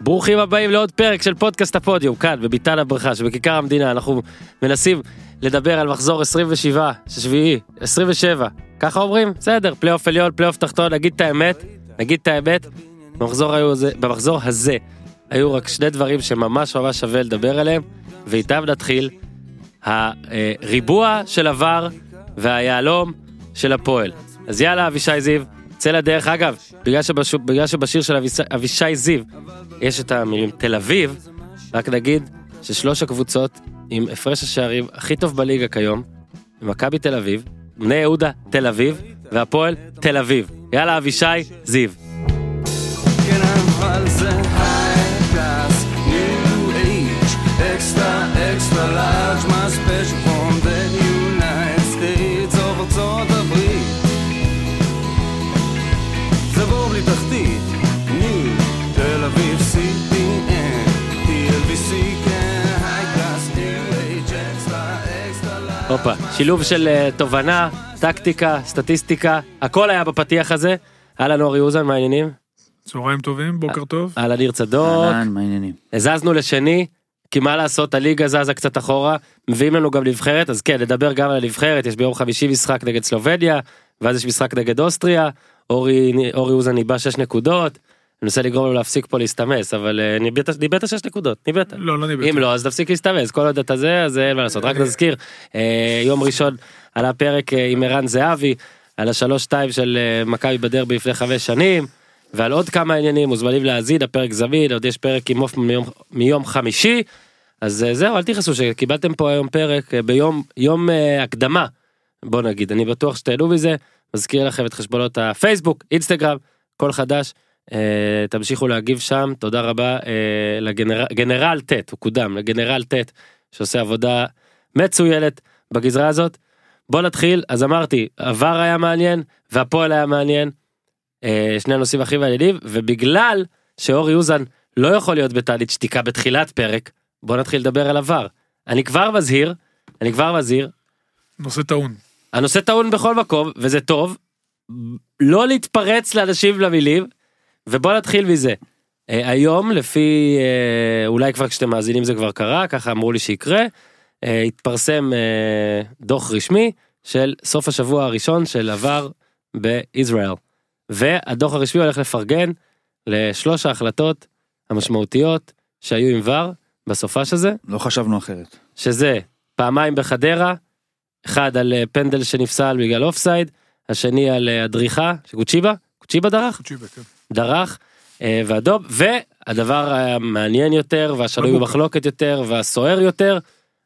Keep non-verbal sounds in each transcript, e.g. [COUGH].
ברוכים הבאים לעוד פרק של פודקאסט הפודיום, כאן בביתן הברכה שבכיכר המדינה, אנחנו מנסים לדבר על מחזור 27, שביעי, 27, ככה אומרים? בסדר, פלייאוף עליון, פלייאוף תחתון, נגיד את האמת, נגיד את האמת, במחזור, היו זה, במחזור הזה היו רק שני דברים שממש ממש שווה לדבר עליהם, ואיתם נתחיל, הריבוע של ה VAR והיהלום של הפועל. אז יאללה אבישי זיו, צא לדרך, אגב, בגלל, שבש... בגלל שבשיר של אביש... אבישי זיו יש את המילים תל אביב, רק נגיד ששלוש הקבוצות עם הפרש השערים הכי טוב בליגה כיום, מכבי תל אביב, בני יהודה תל אביב, והפועל תל אביב. יאללה אבישי זיו. כן, אבל זה הופה, שילוב של אה, תובנה, טקטיקה, סטטיסטיקה, הכל היה בפתיח הזה. אהלן אורי אוזן, מה העניינים? צהריים טובים, בוקר טוב. אהלן ניר צדוק. אהלן, מה העניינים? הזזנו לשני, כי מה לעשות, הליגה זזה קצת אחורה, מביאים לנו גם נבחרת, אז כן, נדבר גם על הנבחרת, יש ביום חמישי משחק נגד סלובדיה, ואז יש משחק נגד אוסטריה, אורי, אורי אוזן ניבא 6 נקודות, מנסה לגרום לו להפסיק פה להסתמס, אבל אה, ניבאת ניבאת 6 נקודות, ניבאת. לא, לא ניבאתי. אם לא, אז תפסיק להסתמס, כל עוד אתה זה, אז אין מה לעשות. רק נזכיר, אה, יום ראשון עלה פרק אה, עם ערן זהבי, על השלוש שתיים של אה, מכבי בדרבי לפני חמש שנים, ועל עוד כמה עניינים, מוזמנים להאזין, הפרק זמין, עוד יש פרק עם עוף מיום, מיום חמישי, אז אה, זהו, אל תכעסו שקיבלתם פה היום פרק אה, ביום יום אה, הקדמה, בוא נגיד, אני בטוח שתהנו מזה, מזכיר לכם את חשבונות הפייסבוק, אינסטגרם, כל חדש. אה, תמשיכו להגיב שם תודה רבה אה, לגנרל ט' הוא קודם לגנרל ט' שעושה עבודה מצוינת בגזרה הזאת. בוא נתחיל אז אמרתי עבר היה מעניין והפועל היה מעניין. אה, שני הנושאים הכי מעניינים ובגלל שאורי אוזן לא יכול להיות בתעלית שתיקה בתחילת פרק בוא נתחיל לדבר על עבר. אני כבר מזהיר אני כבר מזהיר נושא טעון. הנושא טעון בכל מקום וזה טוב. לא להתפרץ לאנשים למילים ובוא נתחיל מזה. אה, היום לפי אה, אולי כבר כשאתם מאזינים זה כבר קרה ככה אמרו לי שיקרה. אה, התפרסם אה, דוח רשמי של סוף השבוע הראשון של עבר בישראל. והדוח הרשמי הולך לפרגן לשלוש ההחלטות המשמעותיות שהיו עם ור בסופש הזה לא חשבנו אחרת. שזה פעמיים בחדרה, אחד על פנדל שנפסל בגלל אופסייד, השני על הדריכה, שקוצ'יבה, קוצ'יבה דרך? קוצ'יבה, כן. דרך אה, ואדום והדבר המעניין יותר והשנוי מבוקה. במחלוקת יותר והסוער יותר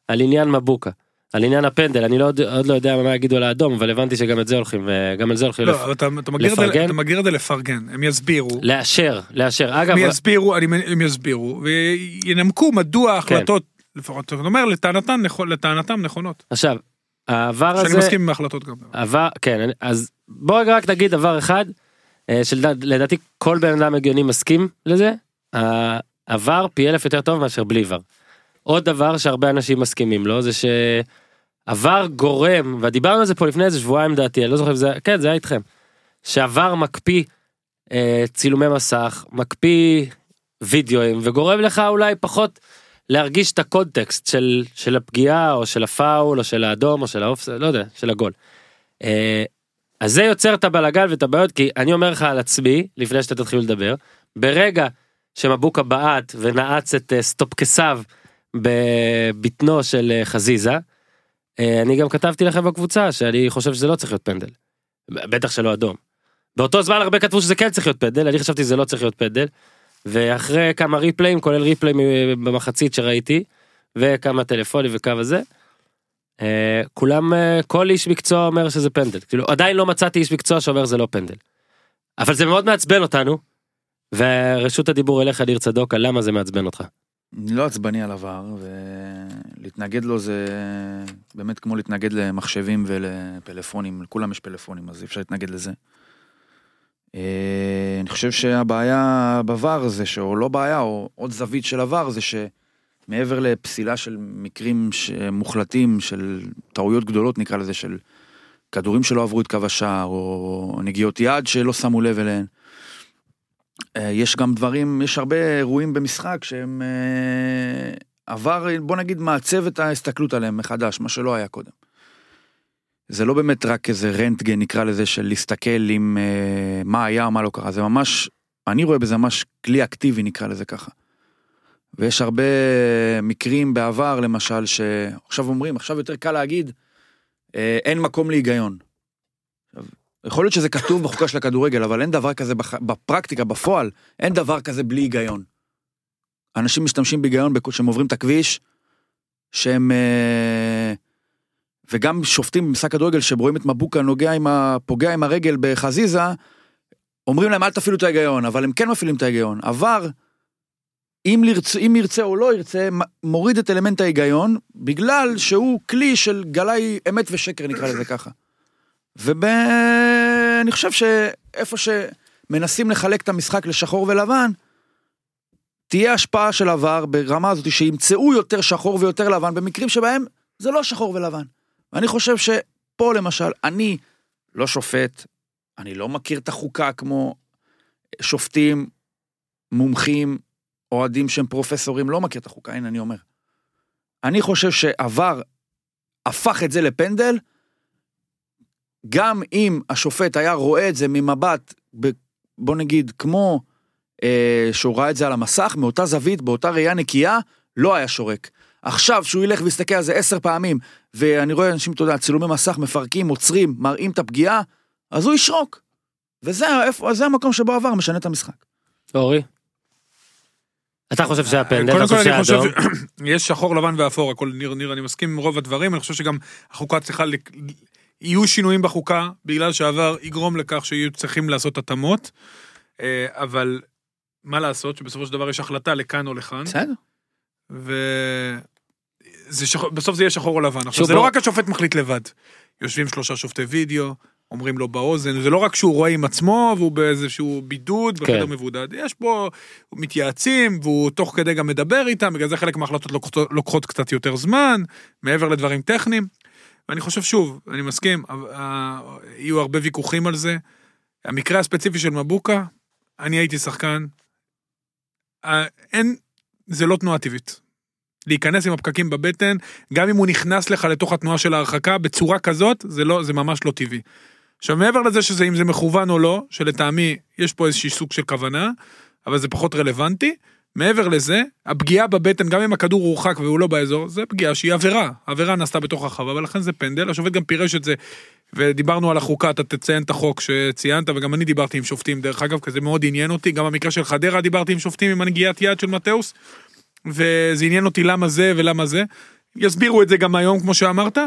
על עניין מבוקה. על עניין הפנדל אני לא, עוד- עוד לא יודע מה יגידו על האדום אבל הבנתי שגם את זה הולכים אה, גם על זה הולכים לא, לפ... אתה אתה מגדיר לפרגן? אתה מגדיר את זה לפרגן, הם יסבירו. לאשר לאשר אגב הם יסבירו, אני- הם יסבירו, וינמקו מדוע כן. ההחלטות, לפחות, אתה אומר, לטענתם נכו- לטענתם נכונות. עכשיו העבר שאני הזה מסכים עם ההחלטות גם. עבר כן אז בוא רגע רק נגיד דבר אחד שלדעתי כל בן אדם הגיוני מסכים לזה העבר פי אלף יותר טוב מאשר בלי ור. עוד דבר שהרבה אנשים מסכימים לו זה שעבר גורם ודיברנו על זה פה לפני איזה שבועיים דעתי אני לא זוכר אם זה כן זה היה איתכם. שעבר מקפיא אה, צילומי מסך מקפיא וידאוים וגורם לך אולי פחות להרגיש את הקונטקסט של של הפגיעה או של הפאול או של האדום או של האופס לא יודע של הגול. אה, אז זה יוצר את הבלאגן ואת הבעיות כי אני אומר לך על עצמי לפני שאתה תתחיל לדבר ברגע שמבוקה בעט ונעץ את אה, סטופקסיו בבטנו של אה, חזיזה. אה, אני גם כתבתי לכם בקבוצה שאני חושב שזה לא צריך להיות פנדל. בטח שלא אדום. באותו זמן הרבה כתבו שזה כן צריך להיות פנדל אני חשבתי שזה לא צריך להיות פנדל. ואחרי כמה ריפליים כולל ריפליים במחצית שראיתי וכמה טלפונים וכמה זה. אה, כולם אה, כל איש מקצוע אומר שזה פנדל כאילו עדיין לא מצאתי איש מקצוע שאומר זה לא פנדל. אבל זה מאוד מעצבן אותנו. ורשות הדיבור אליך ניר צדוק על למה זה מעצבן אותך. אני לא עצבני על עבר, ולהתנגד לו זה באמת כמו להתנגד למחשבים ולפלאפונים, לכולם יש פלאפונים, אז אי אפשר להתנגד לזה. אה, אני חושב שהבעיה בVAR זה, ש- או לא בעיה, או עוד זווית של עבר, זה שמעבר לפסילה של מקרים מוחלטים, של טעויות גדולות נקרא לזה, של כדורים שלא עברו את קו השער, או נגיעות יד שלא שמו לב אליהן, אה, יש גם דברים, יש הרבה אירועים במשחק שהם אה, עבר, בוא נגיד, מעצב את ההסתכלות עליהם מחדש, מה שלא היה קודם. זה לא באמת רק איזה רנטגן, נקרא לזה, של להסתכל עם אה, מה היה או מה לא קרה, זה ממש, אני רואה בזה ממש כלי אקטיבי, נקרא לזה ככה. ויש הרבה מקרים בעבר, למשל, שעכשיו אומרים, עכשיו יותר קל להגיד, אה, אין מקום להיגיון. יכול להיות שזה כתוב בחוקה של הכדורגל, אבל אין דבר כזה בח... בפרקטיקה, בפועל, אין דבר כזה בלי היגיון. אנשים משתמשים בהיגיון כשהם עוברים את הכביש, שהם... אה, וגם שופטים במשחק כדורגל שרואים את מבוקה נוגע עם ה... פוגע עם הרגל בחזיזה, אומרים להם אל תפעילו את ההיגיון, אבל הם כן מפעילים את ההיגיון. עבר, אם, לרצ... אם ירצה או לא ירצה, מוריד את אלמנט ההיגיון, בגלל שהוא כלי של גלאי אמת ושקר, נקרא לזה ככה. ואני חושב שאיפה שמנסים לחלק את המשחק לשחור ולבן, תהיה השפעה של עבר ברמה הזאת שימצאו יותר שחור ויותר לבן במקרים שבהם זה לא שחור ולבן. ואני חושב שפה למשל, אני לא שופט, אני לא מכיר את החוקה כמו שופטים, מומחים, אוהדים שהם פרופסורים, לא מכיר את החוקה, הנה אני אומר. אני חושב שעבר הפך את זה לפנדל, גם אם השופט היה רואה את זה ממבט, ב, בוא נגיד, כמו אה, שהוא ראה את זה על המסך, מאותה זווית, באותה ראייה נקייה, לא היה שורק. עכשיו, שהוא ילך ויסתכל על זה עשר פעמים, ואני רואה אנשים, אתה יודע, צילומי מסך, מפרקים, עוצרים, מראים את הפגיעה, אז הוא ישרוק. וזה איפה, המקום שבו עבר משנה את המשחק. אורי? אתה חושב שהיה פנדל? אתה חושב שהיה אדום? [CLEARS THROAT] יש שחור לבן ואפור, הכל ניר ניר, אני מסכים עם רוב הדברים, אני חושב שגם החוקה צריכה, לק- יהיו שינויים בחוקה, בגלל שעבר יגרום לכך שיהיו צריכים לעשות התאמות, אה, אבל מה לעשות שבסופו של דבר יש החלטה לכאן או לכאן, בסדר. ובסוף זה יהיה שחור או לבן. עכשיו זה לא רק השופט מחליט לבד, יושבים שלושה שופטי וידאו, אומרים לו באוזן, זה לא רק שהוא רואה עם עצמו והוא באיזשהו בידוד, בחדר כן. מבודד, יש פה, מתייעצים והוא תוך כדי גם מדבר איתם, בגלל זה חלק מההחלטות לוקחות, לוקחות קצת יותר זמן, מעבר לדברים טכניים. ואני חושב שוב, אני מסכים, אה, יהיו הרבה ויכוחים על זה. המקרה הספציפי של מבוקה, אני הייתי שחקן, אה, אין, זה לא תנועה טבעית. להיכנס עם הפקקים בבטן, גם אם הוא נכנס לך לתוך התנועה של ההרחקה, בצורה כזאת, זה לא, זה ממש לא טבעי. עכשיו, מעבר לזה שזה, אם זה מכוון או לא, שלטעמי יש פה איזשהי סוג של כוונה, אבל זה פחות רלוונטי, מעבר לזה, הפגיעה בבטן, גם אם הכדור הורחק והוא לא באזור, זה פגיעה שהיא עבירה. העבירה נעשתה בתוך הרחבה, ולכן זה פנדל. השופט גם פירש את זה, ודיברנו על החוקה, אתה תציין את החוק שציינת, וגם אני דיברתי עם שופטים, דרך אגב, כי זה מאוד עניין אותי. גם במקרה של חדרה דיברתי עם שופטים עם הנגיעת יד של מתאוס, וזה עניין אותי למה זה ולמה זה. יסבירו את זה גם היום, כמו שאמרת.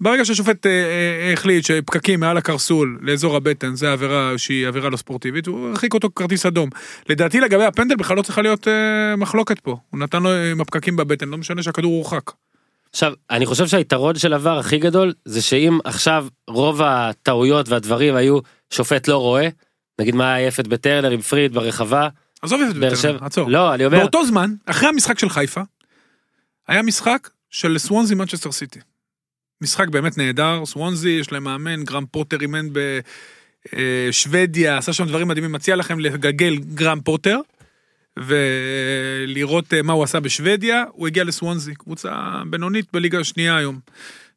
ברגע שהשופט אה, אה, החליט שפקקים מעל הקרסול לאזור הבטן זה עבירה שהיא עבירה לא ספורטיבית, הוא הרחיק אותו כרטיס אדום. לדעתי לגבי הפנדל בכלל לא צריכה להיות אה, מחלוקת פה. הוא נתן לו אה, עם הפקקים בבטן, לא משנה שהכדור הורחק. עכשיו, אני חושב שהיתרון של עבר הכי גדול זה שאם עכשיו רוב הטעויות והדברים היו שופט לא רואה, נגיד מה היה יפת בטרנר עם פריד ברחבה, עזוב באר בטרנר, עצור. לא, אני אומר, באותו זמן, אחרי המשחק של חיפה, היה משחק של סוונזי מנצ'סטר סיטי. משחק באמת נהדר, סוונזי, יש להם מאמן, גרם פוטר אימן בשוודיה, עשה שם דברים מדהימים, מציע לכם לגגל גרם פוטר, ולראות אה, מה הוא עשה בשוודיה, הוא הגיע לסוונזי, קבוצה בינונית בליגה השנייה היום,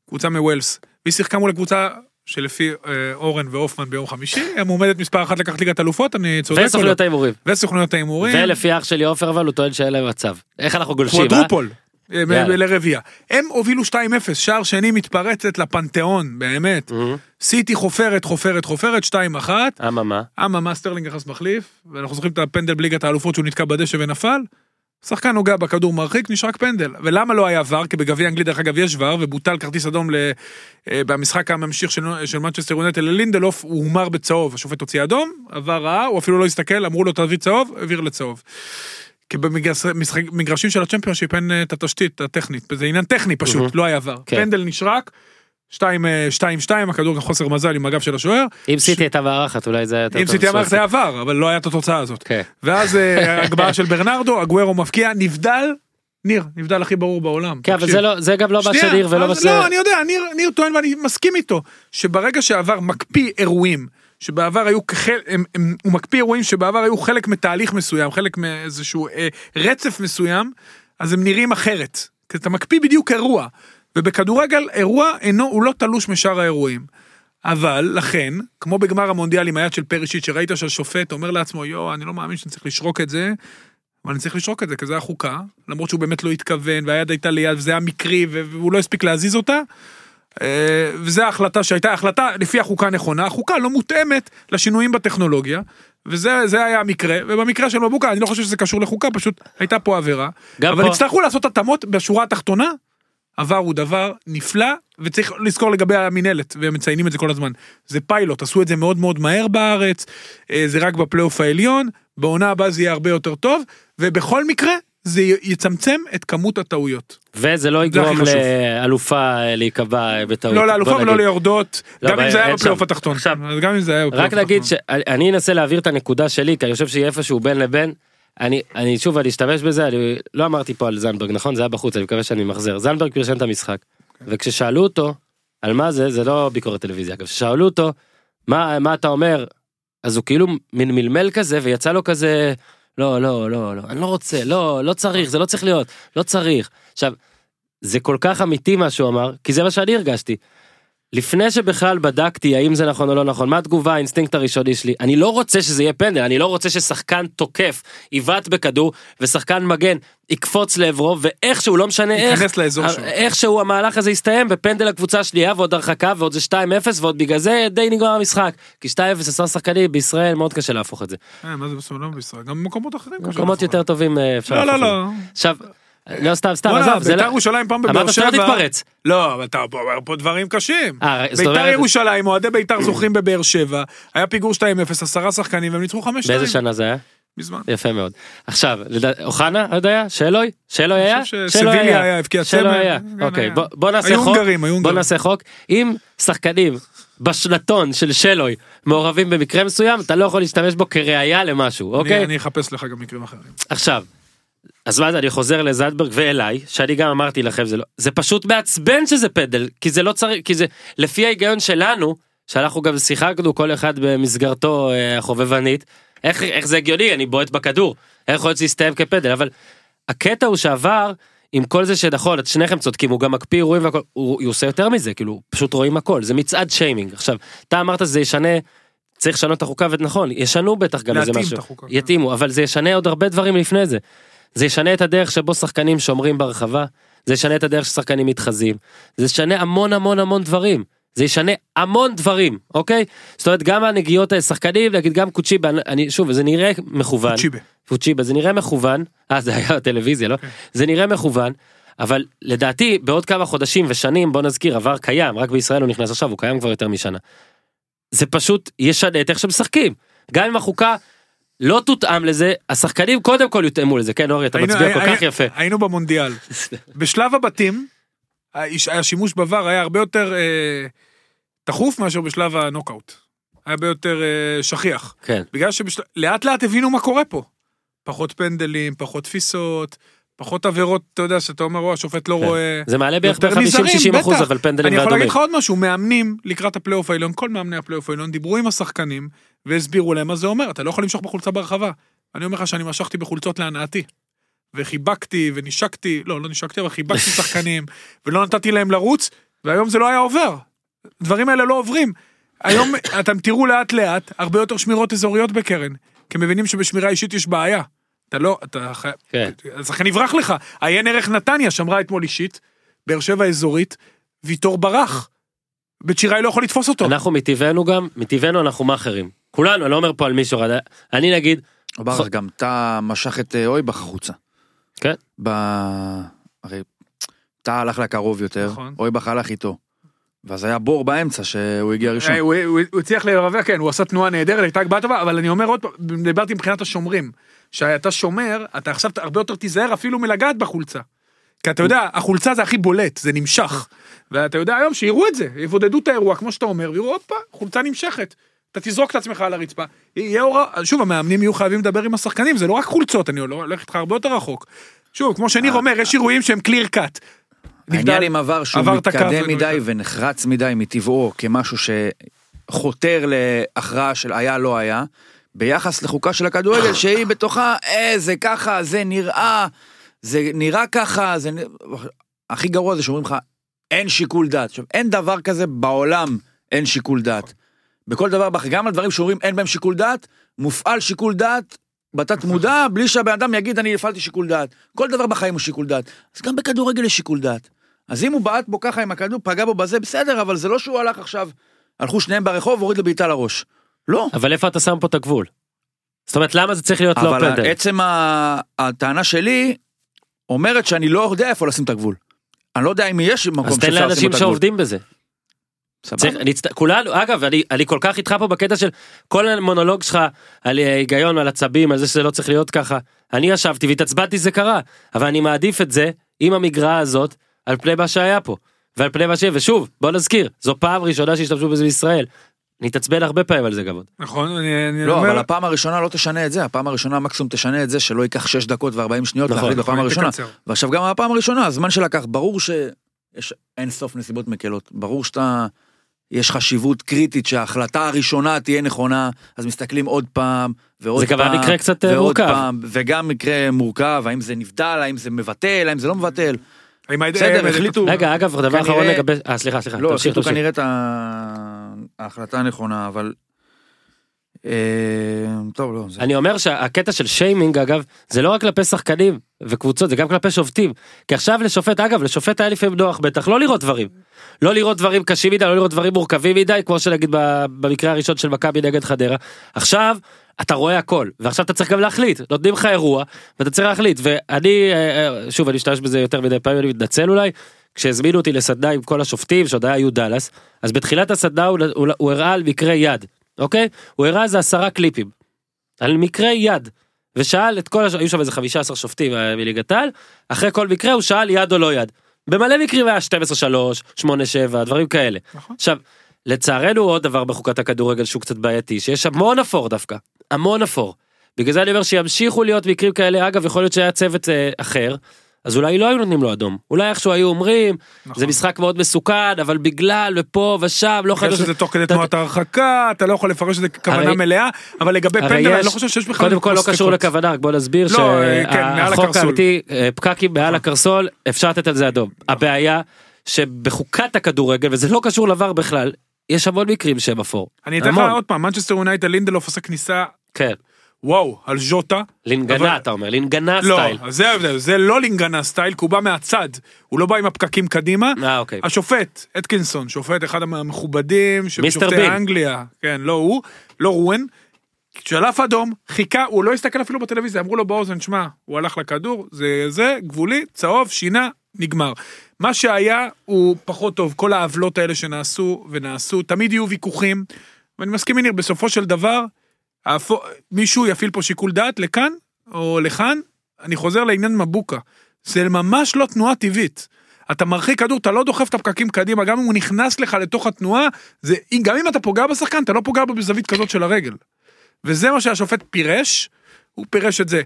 קבוצה מווילס, והיא שיחקה מול הקבוצה שלפי אה, אורן והופמן ביום חמישי, מועמדת מספר אחת לקחת ליגת אלופות, אני צודק לא? וסוכנויות ההימורים, וסוכנויות ההימורים. ולפי אח שלי עופר אבל הוא טוען שאין להם מצב, איך אנחנו גולשים, אה? קוואדרופול. אה. לרביעייה. הם הובילו 2-0, שער שני מתפרצת לפנתיאון, באמת. מהמם. סיטי חופרת, חופרת, חופרת, 2-1. אממה, אממה, סטרלינג נכנס מחליף, ואנחנו זוכרים את הפנדל בליגת האלופות שהוא נתקע בדשא ונפל. שחקן נוגע בכדור מרחיק, נשרק פנדל. ולמה לא היה VAR? כי בגביע אנגלית דרך אגב יש VAR, ובוטל כרטיס אדום ל... אה, במשחק הממשיך של, של מנצ'סטר יונייטד ללינדלוף, הוא הומר בצהוב, השופט הוציא אדום, VAR ראה, הוא אפילו לא הסתכל, אמרו לו תביא צהוב, העביר לצהוב. כי במגרשים של הצ'מפיונשיפ אין אה, את התשתית הטכנית, זה עניין טכני פשוט. לא היה VAR. כן. פנדל נשרק, 2-2, הכדור גם חוסר מזל עם הגב של השוער, אם סיטי הייתה מארחת אולי זה היה יותר אם טוב. סיטי אמר שלא זה היה עבר, אבל לא היה את התוצאה הזאת. כן. ואז אה, [LAUGHS] הגבהה של ברנרדו, הגוורו מבקיע, נבדל, ניר, נבדל הכי ברור בעולם. כן אבל. זה לא זה גם לא מה שניר ולא מה ש... לא, אני יודע, ניר, ניר טוען ואני מסכים איתו, שברגע שעבר מקפיא אירועים שבעבר היו הם, הוא מקפיא אירועים שבעבר היו חלק מתהליך מסוים, חלק מאיזשהו אה, רצף מסוים, אז הם נראים אחרת. כי אתה מקפיא בדיוק אירוע, ובכדורגל אירוע אינו, הוא לא תלוש משאר האירועים. אבל לכן, כמו בגמר המונדיאל עם היד של פרישיט, שראית שהשופט אומר לעצמו, יואו, אני לא מאמין שאני צריך לשרוק את זה, אבל אני צריך לשרוק את זה, כי זה החוקה, למרות שהוא באמת לא התכוון, והיד הייתה ליד, וזה היה מקרי, והוא לא הספיק להזיז אותה. אה, וזו ההחלטה שהייתה החלטה לפי החוקה נכונה, החוקה לא מותאמת לשינויים בטכנולוגיה, וזה זה היה המקרה, ובמקרה של מבוקה אני לא חושב שזה קשור לחוקה, פשוט הייתה פה עבירה, אבל פה- יצטרכו לעשות התאמות בשורה התחתונה, עבר הוא דבר נפלא, וצריך לזכור לגבי המינהלת, והם מציינים את זה כל הזמן, זה פיילוט, עשו את זה מאוד מאוד מהר בארץ, אה, זה רק בפלייאוף העליון, בעונה הבאה זה יהיה הרבה יותר טוב, ובכל מקרה זה יצמצם את כמות הטעויות. וזה לא יגרום. לאלופה אה, להיקבע בטעות. לא לאלופה ולא נגיד. ליורדות, לא, גם אם זה היה בפלייאוף. התחתון. עכשיו, גם אם זה היה בפלייאוף רק להגיד התחתון. שאני אנסה להעביר את הנקודה שלי כי אני חושב שהיא איפשהו בין לבין. אני אני שוב אני אשתמש בזה אני לא אמרתי פה על זנדברג נכון זה היה בחוץ אני מקווה שאני ממחזר זנדברג פרשן את המשחק וכששאלו אותו על מה זה זה לא ביקורת טלוויזיה אגב כששאלו אותו מה מה אתה אומר אז הוא כאילו מין מלמל כזה ויצא לו כזה לא לא לא לא אני לא רוצה לא לא צריך זה לא צריך להיות לא צריך עכשיו זה כל כך אמיתי מה שהוא אמר כי זה מה שאני הרגשתי. לפני שבכלל בדקתי האם זה נכון או לא נכון מה התגובה האינסטינקט הראשוני שלי אני לא רוצה שזה יהיה פנדל אני לא רוצה ששחקן תוקף יבעט בכדור ושחקן מגן יקפוץ לעברו ואיכשהו לא משנה איך שלו. איכשהו המהלך הזה יסתיים בפנדל הקבוצה השנייה ועוד הרחקה ועוד זה 2-0 ועוד בגלל זה די נגמר המשחק כי 2-0 עשרה שחקנים בישראל מאוד קשה להפוך את זה אה, מה זה בסדר, לא בישראל, גם במקומות אחרים. קשה במקומות להפוך. יותר טובים אה, אפשר לא, להפוך לא, את זה. לא. עכשיו לא סתם סתם עזוב זה בית"ר לא ירושלים פעם בבאר אמרת שבע. שאתה לא תתפרץ לא, אבל אתה אומר פה דברים קשים. אה, בית"ר ירושלים, אוהדי בית"ר זוכרים בבאר שבע, היה פיגור 2-0, עשרה שחקנים והם ניצחו 5-2. באיזה שנה זה היה? מזמן. יפה מאוד. עכשיו, אוחנה עוד היה? שלוי? שלוי היה? שסביליה היה, הבקיע צמד, היה. גם אוקיי. בוא- נעשה חוק. בוא. נעשה חוק. אם שחקנים בשנתון של שלוי מעורבים במקרה מסוים, אתה לא יכול להשתמש בו כראיה למשהו, אוקיי? אני אחפש לך גם מקרים אחרים. עכשיו, אז מה זה, אני חוזר לזנדברג ואליי, שאני גם אמרתי לכם, זה לא, זה פשוט מעצבן שזה פנדל, כי זה לא צריך, כי זה, לפי ההיגיון שלנו, שאנחנו גם שיחקנו כל אחד במסגרתו אה, החובבנית, איך, איך זה הגיוני, אני בועט בכדור, איך יכול להיות שזה יסתיים כפנדל, אבל הקטע הוא שעבר, עם כל זה שנכון, את שניכם צודקים, הוא גם מקפיא אירועים והכל, הוא, הוא עושה יותר מזה, כאילו, פשוט רואים הכל, זה מצעד שיימינג. עכשיו, אתה אמרת שזה ישנה, צריך לשנות את החוקה, ונכון, ישנו בטח גם איזה משהו. כן. יתאימו, אבל זה ישנה עוד הרבה דברים לפני זה. זה ישנה את הדרך שבו שחקנים שומרים ברחבה, זה ישנה את הדרך ששחקנים מתחזים, זה ישנה המון המון המון דברים. זה ישנה המון דברים, אוקיי? זאת אומרת, גם הנגיעות השחקנים, נגיד גם קוצ'יבה, אני, שוב, זה נראה מכוון. צ'יבה. פוצ'יבה זה נראה מכוון, אה זה היה בטלוויזיה לא? זה נראה מכוון, אבל לדעתי בעוד כמה חודשים ושנים בוא נזכיר עבר קיים רק בישראל הוא נכנס עכשיו הוא קיים כבר יותר משנה. זה פשוט ישנה את איך שמשחקים גם אם החוקה לא תותאם לזה השחקנים קודם כל יותאמו לזה כן אורי אתה היינו- מצביע כל כך יפה. היינו במונדיאל. [LAUGHS] בשלב הבתים, השימוש בVAR היה הרבה יותר אה, תכוף מאשר בשלב הנוקאוט. היה הרבה יותר אה, שכיח. כן. בגלל שלאט לאט הבינו מה קורה פה. פחות פנדלים, פחות תפיסות, פחות עבירות, אתה יודע, שאתה אומר, או, השופט לא כן. רואה. זה מעלה בערך יותר נזהרים, ב-50-60 אחוז. אבל פנדלים אני יכול ואדומים. להגיד לך עוד משהו, מאמנים לקראת הפלייאוף העליון, כל מאמני הפלייאוף העליון, דיברו עם השחקנים והסבירו להם מה זה אומר, אתה לא יכול למשוך בחולצה ברחבה. אני אומר לך שאני משכתי בחולצות להנאתי. וחיבקתי ונשקתי, לא, לא נשקתי, אבל חיבקתי [LAUGHS] שחקנים, ולא נתתי להם לרוץ, והיום זה לא היה עובר. הדברים האלה לא עוברים. היום [LAUGHS] אתם תראו לאט לאט הרבה יותר שמירות אזוריות בקרן, כי מבינים שבשמירה אישית יש בעיה. אתה לא, אתה חייב, כן. השחקן יברח לך. עיין ערך נתניה שמרה אתמול אישית, באר שבע אזורית, ויטור ברח. בית שיראי לא יכול לתפוס אותו. אנחנו מטבענו גם מטבענו אנחנו מאכערים כולנו אני לא אומר פה על מישהו אני נגיד ברח גם טאה משך את אה, אויבך החוצה. כן. ב... הרי טאה הלך לקרוב יותר, נכון. אויבך הלך איתו. ואז היה בור באמצע שהוא הגיע ראשון. אה, הוא הוא- הוא הצליח לרווח, כן, הוא עשה תנועה נהדרת, הייתה הגבהה טובה, אבל אני אומר עוד פעם, דיברתי מבחינת השומרים. שאתה שומר, אתה עכשיו הרבה יותר תיזהר אפילו מלגעת בחולצה. כי אתה יודע, החולצה זה הכי בולט, זה נמשך. ואתה יודע היום שיראו את זה, יבודדו את האירוע, כמו שאתה אומר, ויראו, הופה, חולצה נמשכת. אתה תזרוק את עצמך על הרצפה. יהיה הוראה, שוב, המאמנים יהיו חייבים לדבר עם השחקנים, זה לא רק חולצות, אני הולך איתך הרבה יותר רחוק. שוב, כמו שניר אומר, יש אירועים שהם קליר קאט. העניין עם עבר שהוא מתקדם מדי. ונחרץ מדי מטבעו כמשהו חותר להכרעה של היה לא היה, ביחס לחוקה של הכדורגל [COUGHS] שהיא בתוכה, אה, זה ככה, זה נראה, זה נראה ככה, זה... נ- הכי גרוע זה שאומרים לך, אין שיקול דעת. עכשיו, אין דבר כזה בעולם, אין שיקול דעת. בכל דבר, גם על דברים שאומרים אין בהם שיקול דעת, מופעל שיקול דעת בתת מודע, בלי שהבן אדם יגיד אני הפעלתי שיקול דעת. כל דבר בחיים הוא שיקול דעת. אז גם בכדורגל יש שיקול דעת. אז אם הוא בעט בו ככה עם הכדור, פגע בו בזה, בסדר, אבל זה לא שהוא הלך עכשיו, הלכו שניהם ברחוב והוריד לו בעיטה לראש. לא. אבל איפה אתה שם פה את הגבול? זאת אומרת למה זה צריך להיות לא אבל פנדל? עצם ה- הטענה שלי אומרת שאני לא יודע איפה לשים את הגבול. אני לא יודע אם יש מקום אז תן שאפשר לשים לאנשים את הגבול. שעובדים בזה. צריך, נצט... כולנו, אגב, אני, אני כל כך איתך פה בקטע של כל המונולוג שלך על אה, היגיון, על עצבים, על זה שזה לא צריך להיות ככה. אני ישבתי והתעצבנתי זה קרה, אבל אני מעדיף את זה עם המגרעה הזאת על פני מה שהיה פה. ועל פני מה ש... ושוב, בוא נזכיר, זו פעם ראשונה שהשתמשו בזה בישראל. נתעצבן הרבה פעמים על זה גם עוד. נכון, אני, אני לא, אומר, אבל הפעם הראשונה לא תשנה את זה, הפעם הראשונה מקסימום תשנה את זה שלא ייקח 6 דקות ו-40 שניות נכון, להחליט נכון, בפעם הראשונה. תקצר. ועכשיו גם הפעם הראשונה, הזמן שלקח, ברור שיש אין סוף נסיבות מקלות, ברור שאתה, יש חשיבות קריטית שההחלטה הראשונה תהיה נכונה, אז מסתכלים עוד פעם, ועוד זה פעם, גם היה מקרה קצת, אה, ועוד מורכב. פעם, וגם מקרה מורכב, האם זה נבדל, האם זה מבטל, האם זה לא מבטל. ה- בסדר, החליטו. רגע, אגב, דבר אחרון לגבי... אה, סליחה, סליחה, לא, תמשיך, החליטו. כנראה את ההחלטה הנכונה, אבל... אה, טוב, לא, זה... אני אומר שהקטע של שיימינג אגב זה לא רק כלפי שחקנים וקבוצות זה גם כלפי שופטים כי עכשיו לשופט אגב לשופט היה לפעמים נוח בטח לא לראות דברים. לא לראות דברים קשים מדי לא לראות דברים מורכבים מדי כמו שנגיד במקרה הראשון של מכבי נגד חדרה עכשיו אתה רואה הכל ועכשיו אתה צריך גם להחליט נותנים לך אירוע ואתה צריך להחליט ואני אה, אה, שוב אני אשתמש בזה יותר מדי פעמים אני מתנצל אולי. כשהזמינו אותי לסדנה עם כל השופטים שעוד היה יו דאלאס אז בתחילת הסדנה הוא, הוא, הוא הראה על מקרה יד אוקיי הוא הראה איזה עשרה קליפים. על מקרה יד. ושאל את כל הש... היו שם איזה 15 שופטים אה, מליגת העל אחרי כל מקרה הוא שאל יד או לא יד. במלא מקרים היה 12-3 8-7 דברים כאלה. נכון. עכשיו לצערנו עוד דבר בחוקת הכדורגל שהוא קצת בעייתי שיש המון אפור דווקא המון אפור. בגלל זה אני אומר שימשיכו להיות מקרים כאלה אגב יכול להיות שהיה צוות אה, אחר. אז אולי לא היו נותנים לו אדום אולי איכשהו היו אומרים נכון. זה משחק מאוד מסוכן אבל בגלל ופה ושם לא חייב שזה תוך כדי אתה- תנועת ההרחקה, אתה לא יכול לפרש את זה ככוונה הרי- מלאה, אבל לגבי פנדל, אני יש- לא חושב שיש בכלל קודם כל לא. קשור לכוונה רק בוא נסביר לא, אה, כן, שהחוק הקרסול. האמיתי אה, פקקים מעל הקרסול אפשר לתת על זה אדום הבעיה שבחוקת הכדורגל וזה לא קשור לבר בכלל יש המון מקרים שהם אפור. אני אתן לך. עוד פעם, מנצ'סטר יונייטד לינדלוף עושה כניסה, כן וואו, על ז'וטה. אבל- לינגנה אתה אומר לינגנה לא, סטייל. אז זה ההבדל, זה לא לינגנה סטייל, כי הוא בא מהצד, הוא לא בא עם הפקקים קדימה. אה אוקיי. השופט, אתקינסון, שופט אחד המכובדים, מיסטר שופטי בין. אנגליה, כן, לא הוא, לא רואן, שלף אדום, חיכה, הוא לא הסתכל אפילו בטלוויזיה, אמרו לו באוזן, שמע, הוא הלך לכדור, זה זה, גבולי, צהוב, שינה, נגמר. מה שהיה הוא פחות טוב, כל העוולות האלה שנעשו ונעשו, תמיד יהיו ויכוחים, ואני מסכים עם ניר, בסופו של דבר, מישהו יפעיל פה שיקול דעת לכאן או לכאן, אני חוזר לעניין מבוקה, זה ממש לא תנועה טבעית. אתה מרחיק כדור, אתה לא דוחף את הפקקים קדימה, גם אם הוא נכנס לך לתוך התנועה, זה, גם אם אתה פוגע בשחקן, אתה לא פוגע בו בזווית כזאת של הרגל. וזה מה שהשופט פירש, הוא פירש את זה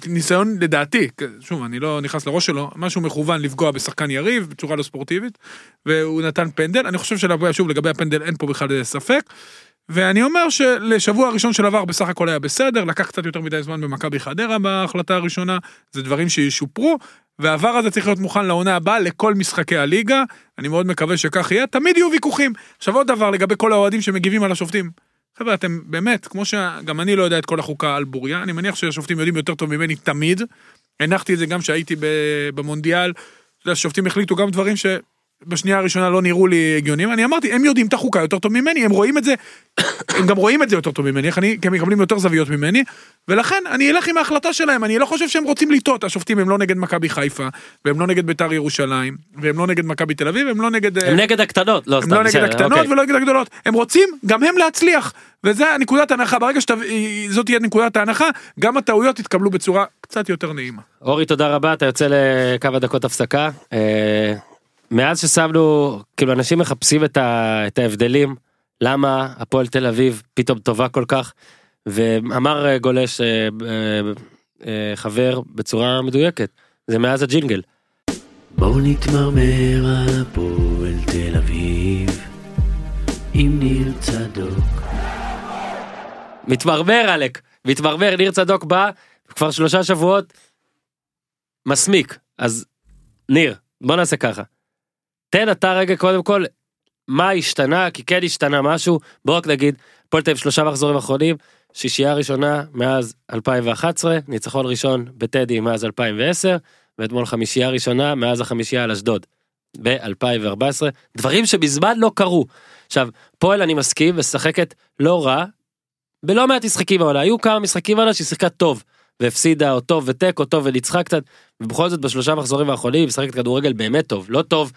כניסיון לדעתי, כ- שוב, אני לא נכנס לראש שלו, משהו מכוון לפגוע בשחקן יריב בצורה לא ספורטיבית, והוא נתן פנדל, אני חושב שלגבי, שוב, לגבי הפנדל אין פה בכלל ספק, ואני אומר שלשבוע הראשון של עבר בסך הכל היה בסדר, לקח קצת יותר מדי זמן במכבי חדרה בהחלטה הראשונה, זה דברים שישופרו, והעבר הזה צריך להיות מוכן לעונה הבאה לכל משחקי הליגה, אני מאוד מקווה שכך יהיה, תמיד יהיו ויכוחים. עכשיו עוד דבר לגבי כל האוהדים שמגיבים על השופטים. חבר'ה, אתם באמת, כמו שגם אני לא יודע את כל החוקה על בוריה, אני מניח שהשופטים יודעים יותר טוב ממני תמיד. הנחתי את זה גם כשהייתי במונדיאל, אתה השופטים החליטו גם דברים שבשנייה הראשונה לא נראו לי הגיוניים, אני אמרתי, הם יודעים את החוקה יותר טוב ממני, הם רואים את זה, הם גם רואים את זה יותר טוב ממני, איך אני, כי הם מקבלים יותר זוויות ממני, ולכן אני אלך עם ההחלטה שלהם, אני לא חושב שהם רוצים לטעות, השופטים הם לא נגד מכבי חיפה, והם לא נגד ביתר ירושלים, והם לא נגד מכבי תל אביב, הם לא נגד... אה, הם נגד הקטנות לא הם סתם לא נגד הקטנות אוקיי. ולא נגד הגדולות, הם רוצים גם הם להצליח, וזה הנקודת ההנחה, ברגע שזאת תהיה נקודת ההנחה, גם הטעויות יתקבלו בצורה קצת יותר נעימה. אורי תודה רבה אתה יוצא לכמה דקות הפסקה. מאז ששמנו כאילו אנשים מחפשים את, ה, את ההבדלים למה הפועל תל אביב פתאום טובה כל כך ואמר אה, גולש אה, אה, אה, חבר בצורה מדויקת זה מאז הג'ינגל. בואו נתמרמר על הפועל תל אביב, עם ניר צדוק. מתמרמר עלק, מתמרמר, ניר צדוק בא, כבר שלושה שבועות, מסמיק. אז ניר, בוא נעשה ככה. תן אתה רגע קודם כל, מה השתנה, כי כן השתנה משהו, בוא רק נגיד, הפועל תל אביב שלושה מחזורים אחרונים, שישייה ראשונה מאז 2011, ניצחון ראשון בטדי מאז 2010, ואתמול חמישייה ראשונה מאז החמישייה על אשדוד, ב-2014, דברים שמזמן לא קרו. עכשיו, פועל אני מסכים, משחקת לא רע, בלא מעט משחקים העונה, היו כמה משחקים העונה שהיא שיחקה טוב, והפסידה או טוב ותיקו טוב וניצחה קצת, ובכל זאת בשלושה מחזורים האחרונים היא משחקת כדורגל באמת טוב, לא טוב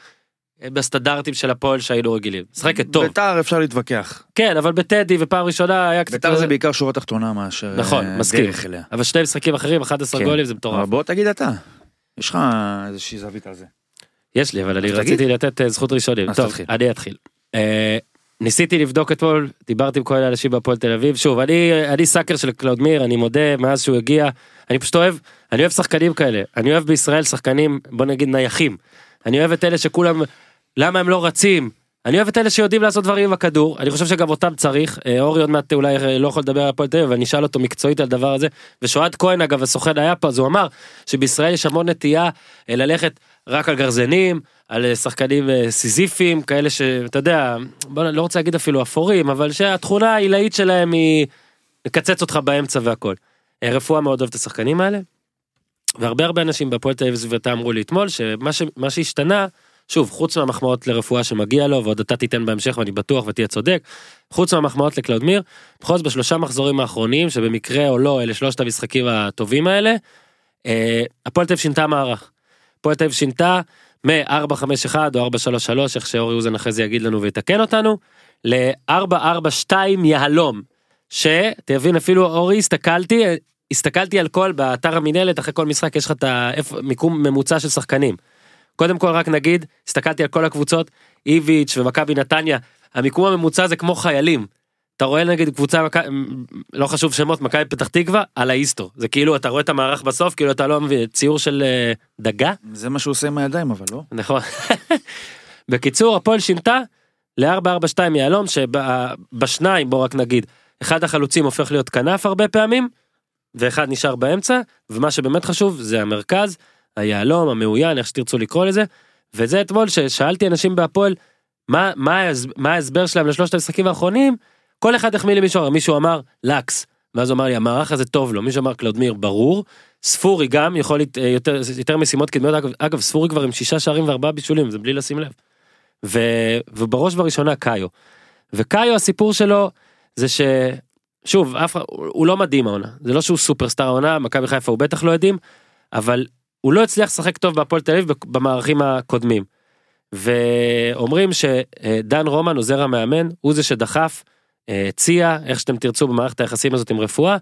בסטנדרטים של הפועל שהיינו רגילים, משחקת טוב, ביתר אפשר להתווכח. כן, אבל בטדי ופעם ראשונה היה קצת, ביתר זה בעיקר שורה תחתונה מאשר נכון, אה, מסכים. דרך אליה. אבל שני משחקים אחרים, 11 כן. גולים זה אבל מטורף. בוא תגיד אתה. יש לך איזושהי זווית על זה. יש לי, אבל אני תגיד. רציתי לתת אה, זכות ראשונים. טוב, תתחיל. אני אתחיל. אה, ניסיתי לבדוק אתמול, דיברתי עם כל מיני אנשים בהפועל תל אביב. שוב, אני אני sucker של קלאודמיר, אני מודה, מאז שהוא הגיע, אני פשוט אוהב, אני אוהב שחקנים כאלה. אני אוהב בישראל שחקנים, בוא נגיד נייחים. אני אוהב את אלה שכולם, למה הם לא רצים? אני אוהב את אלה שיודעים לעשות דברים עם הכדור, אני חושב שגם אותם צריך. אה, אורי עוד מעט אולי אה, לא יכול לדבר על הפועל תל אביב, אבל אני אשאל אותו מקצועית על הדבר הזה. ושועד כהן אגב, הסוכן היה פה, אז הוא אמר שבישראל יש המון נטייה אה, ללכת רק על גרזנים, על שחקנים סיזיפיים, כאלה שאתה יודע, בוא, לא רוצה להגיד אפילו אפורים, אבל שהתכונה העילאית שלהם היא לקצץ אותך באמצע והכל. אה, רפואה מאוד אוהב את השחקנים האלה. והרבה הרבה אנשים בהפועל תל אביב וסביבתה אמרו לי אתמול שמה ש, שהשתנה, שוב, חוץ מהמחמאות לרפואה שמגיע לו, ועוד אתה תיתן בהמשך ואני בטוח ותהיה צודק, חוץ מהמחמאות לקלאודמיר, בכל זאת בשלושה מחזורים האחרונים, שבמקרה או לא, אלה שלושת המשחקים הטובים האלה, אה, הפועל תל אביב שינתה מערך. הפועל תל אביב שינתה מ-4-5-1 או 4-3-3, איך שאורי אוזן אחרי זה יגיד לנו ויתקן אותנו, ל-4-4-2 יהלום. שתבין אפילו אורי הסתכלתי הסתכלתי על כל באתר המינהלת אחרי כל משחק יש לך את המיקום ממוצע של שחקנים. קודם כל רק נגיד הסתכלתי על כל הקבוצות איביץ' ומכבי נתניה המיקום הממוצע זה כמו חיילים. אתה רואה נגיד קבוצה לא חשוב שמות מכבי פתח תקווה על האיסטו זה כאילו אתה רואה את המערך בסוף כאילו אתה לא מבין ציור של אה, דגה זה מה שהוא עושה עם הידיים אבל לא. נכון. [LAUGHS] בקיצור הפועל שינתה ל-442 יהלום שבשניים בוא רק נגיד אחד החלוצים הופך להיות כנף הרבה פעמים ואחד נשאר באמצע ומה שבאמת חשוב זה המרכז היהלום המאוין איך שתרצו לקרוא לזה. וזה אתמול ששאלתי אנשים בהפועל מה מה מה ההסבר שלהם לשלושת המשחקים האחרונים? כל אחד החמיא למישהו אחר. מישהו אמר לקס ואז הוא אמר לי המערך הזה טוב לו. מישהו אמר קלודמיר ברור. ספורי גם יכול להיות אה, יותר יותר משימות קדמיות. אגב, אגב ספורי כבר עם שישה שערים וארבעה בישולים זה בלי לשים לב. ו, ובראש ובראשונה קאיו. וקאיו הסיפור שלו זה ש... שוב אף הוא לא מדהים העונה. זה לא שהוא סופרסטאר העונה מכבי חיפה הוא בטח לא יודעים אבל הוא לא הצליח לשחק טוב בהפועל תל אביב במערכים הקודמים. ואומרים שדן רומן עוזר המאמן הוא זה שדחף אה, הציע איך שאתם תרצו במערכת היחסים הזאת עם רפואה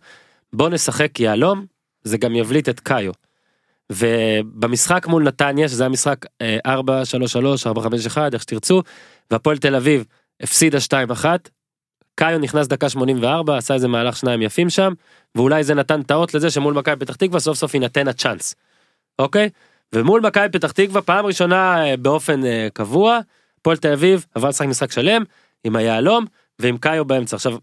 בוא נשחק יהלום זה גם יבליט את קאיו. ובמשחק מול נתניה שזה היה משחק אה, 4 3 3 4 5 1 איך שתרצו והפועל תל אביב הפסידה 2 1. קאיו נכנס דקה 84 עשה איזה מהלך שניים יפים שם ואולי זה נתן את האות לזה שמול מכבי פתח תקווה סוף סוף יינתן הצ'אנס. אוקיי? ומול מכבי פתח תקווה פעם ראשונה אה, באופן אה, קבוע הפועל תל אביב עבר לשחק משחק שלם עם היהלום ועם קאיו באמצע עכשיו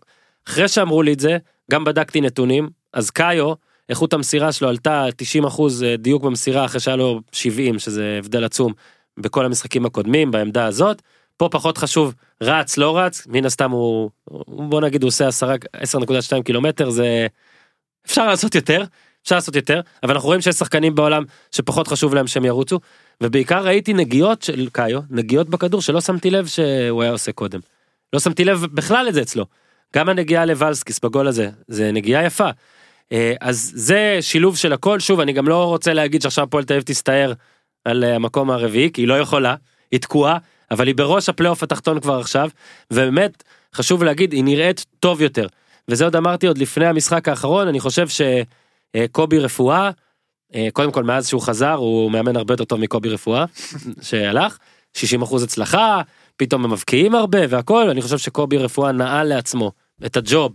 אחרי שאמרו לי את זה גם בדקתי נתונים אז קאיו איכות המסירה שלו עלתה 90 אחוז דיוק במסירה אחרי שהיה לו 70 שזה הבדל עצום בכל המשחקים הקודמים בעמדה הזאת. פה פחות חשוב רץ לא רץ מן הסתם הוא בוא נגיד הוא עושה 10 10.2 קילומטר זה אפשר לעשות יותר אפשר לעשות יותר אבל אנחנו רואים שיש שחקנים בעולם שפחות חשוב להם שהם ירוצו ובעיקר ראיתי נגיעות של קאיו נגיעות בכדור שלא שמתי לב שהוא היה עושה קודם. לא שמתי לב בכלל את זה אצלו. גם הנגיעה לוולסקיס בגול הזה זה נגיעה יפה. אה, אז זה שילוב של הכל שוב אני גם לא רוצה להגיד שעכשיו הפועל תל אביב תסתער על אה, המקום הרביעי כי היא לא יכולה היא תקועה אבל היא בראש הפלייאוף התחתון כבר עכשיו ובאמת חשוב להגיד היא נראית טוב יותר וזה עוד אמרתי עוד לפני המשחק האחרון אני חושב שקובי רפואה. אה, קודם כל מאז שהוא חזר הוא מאמן הרבה יותר טוב מקובי רפואה [LAUGHS] שהלך. 60 אחוז הצלחה פתאום הם מבקיעים הרבה והכל. אני חושב שקובי רפואה נעל לעצמו את הג'וב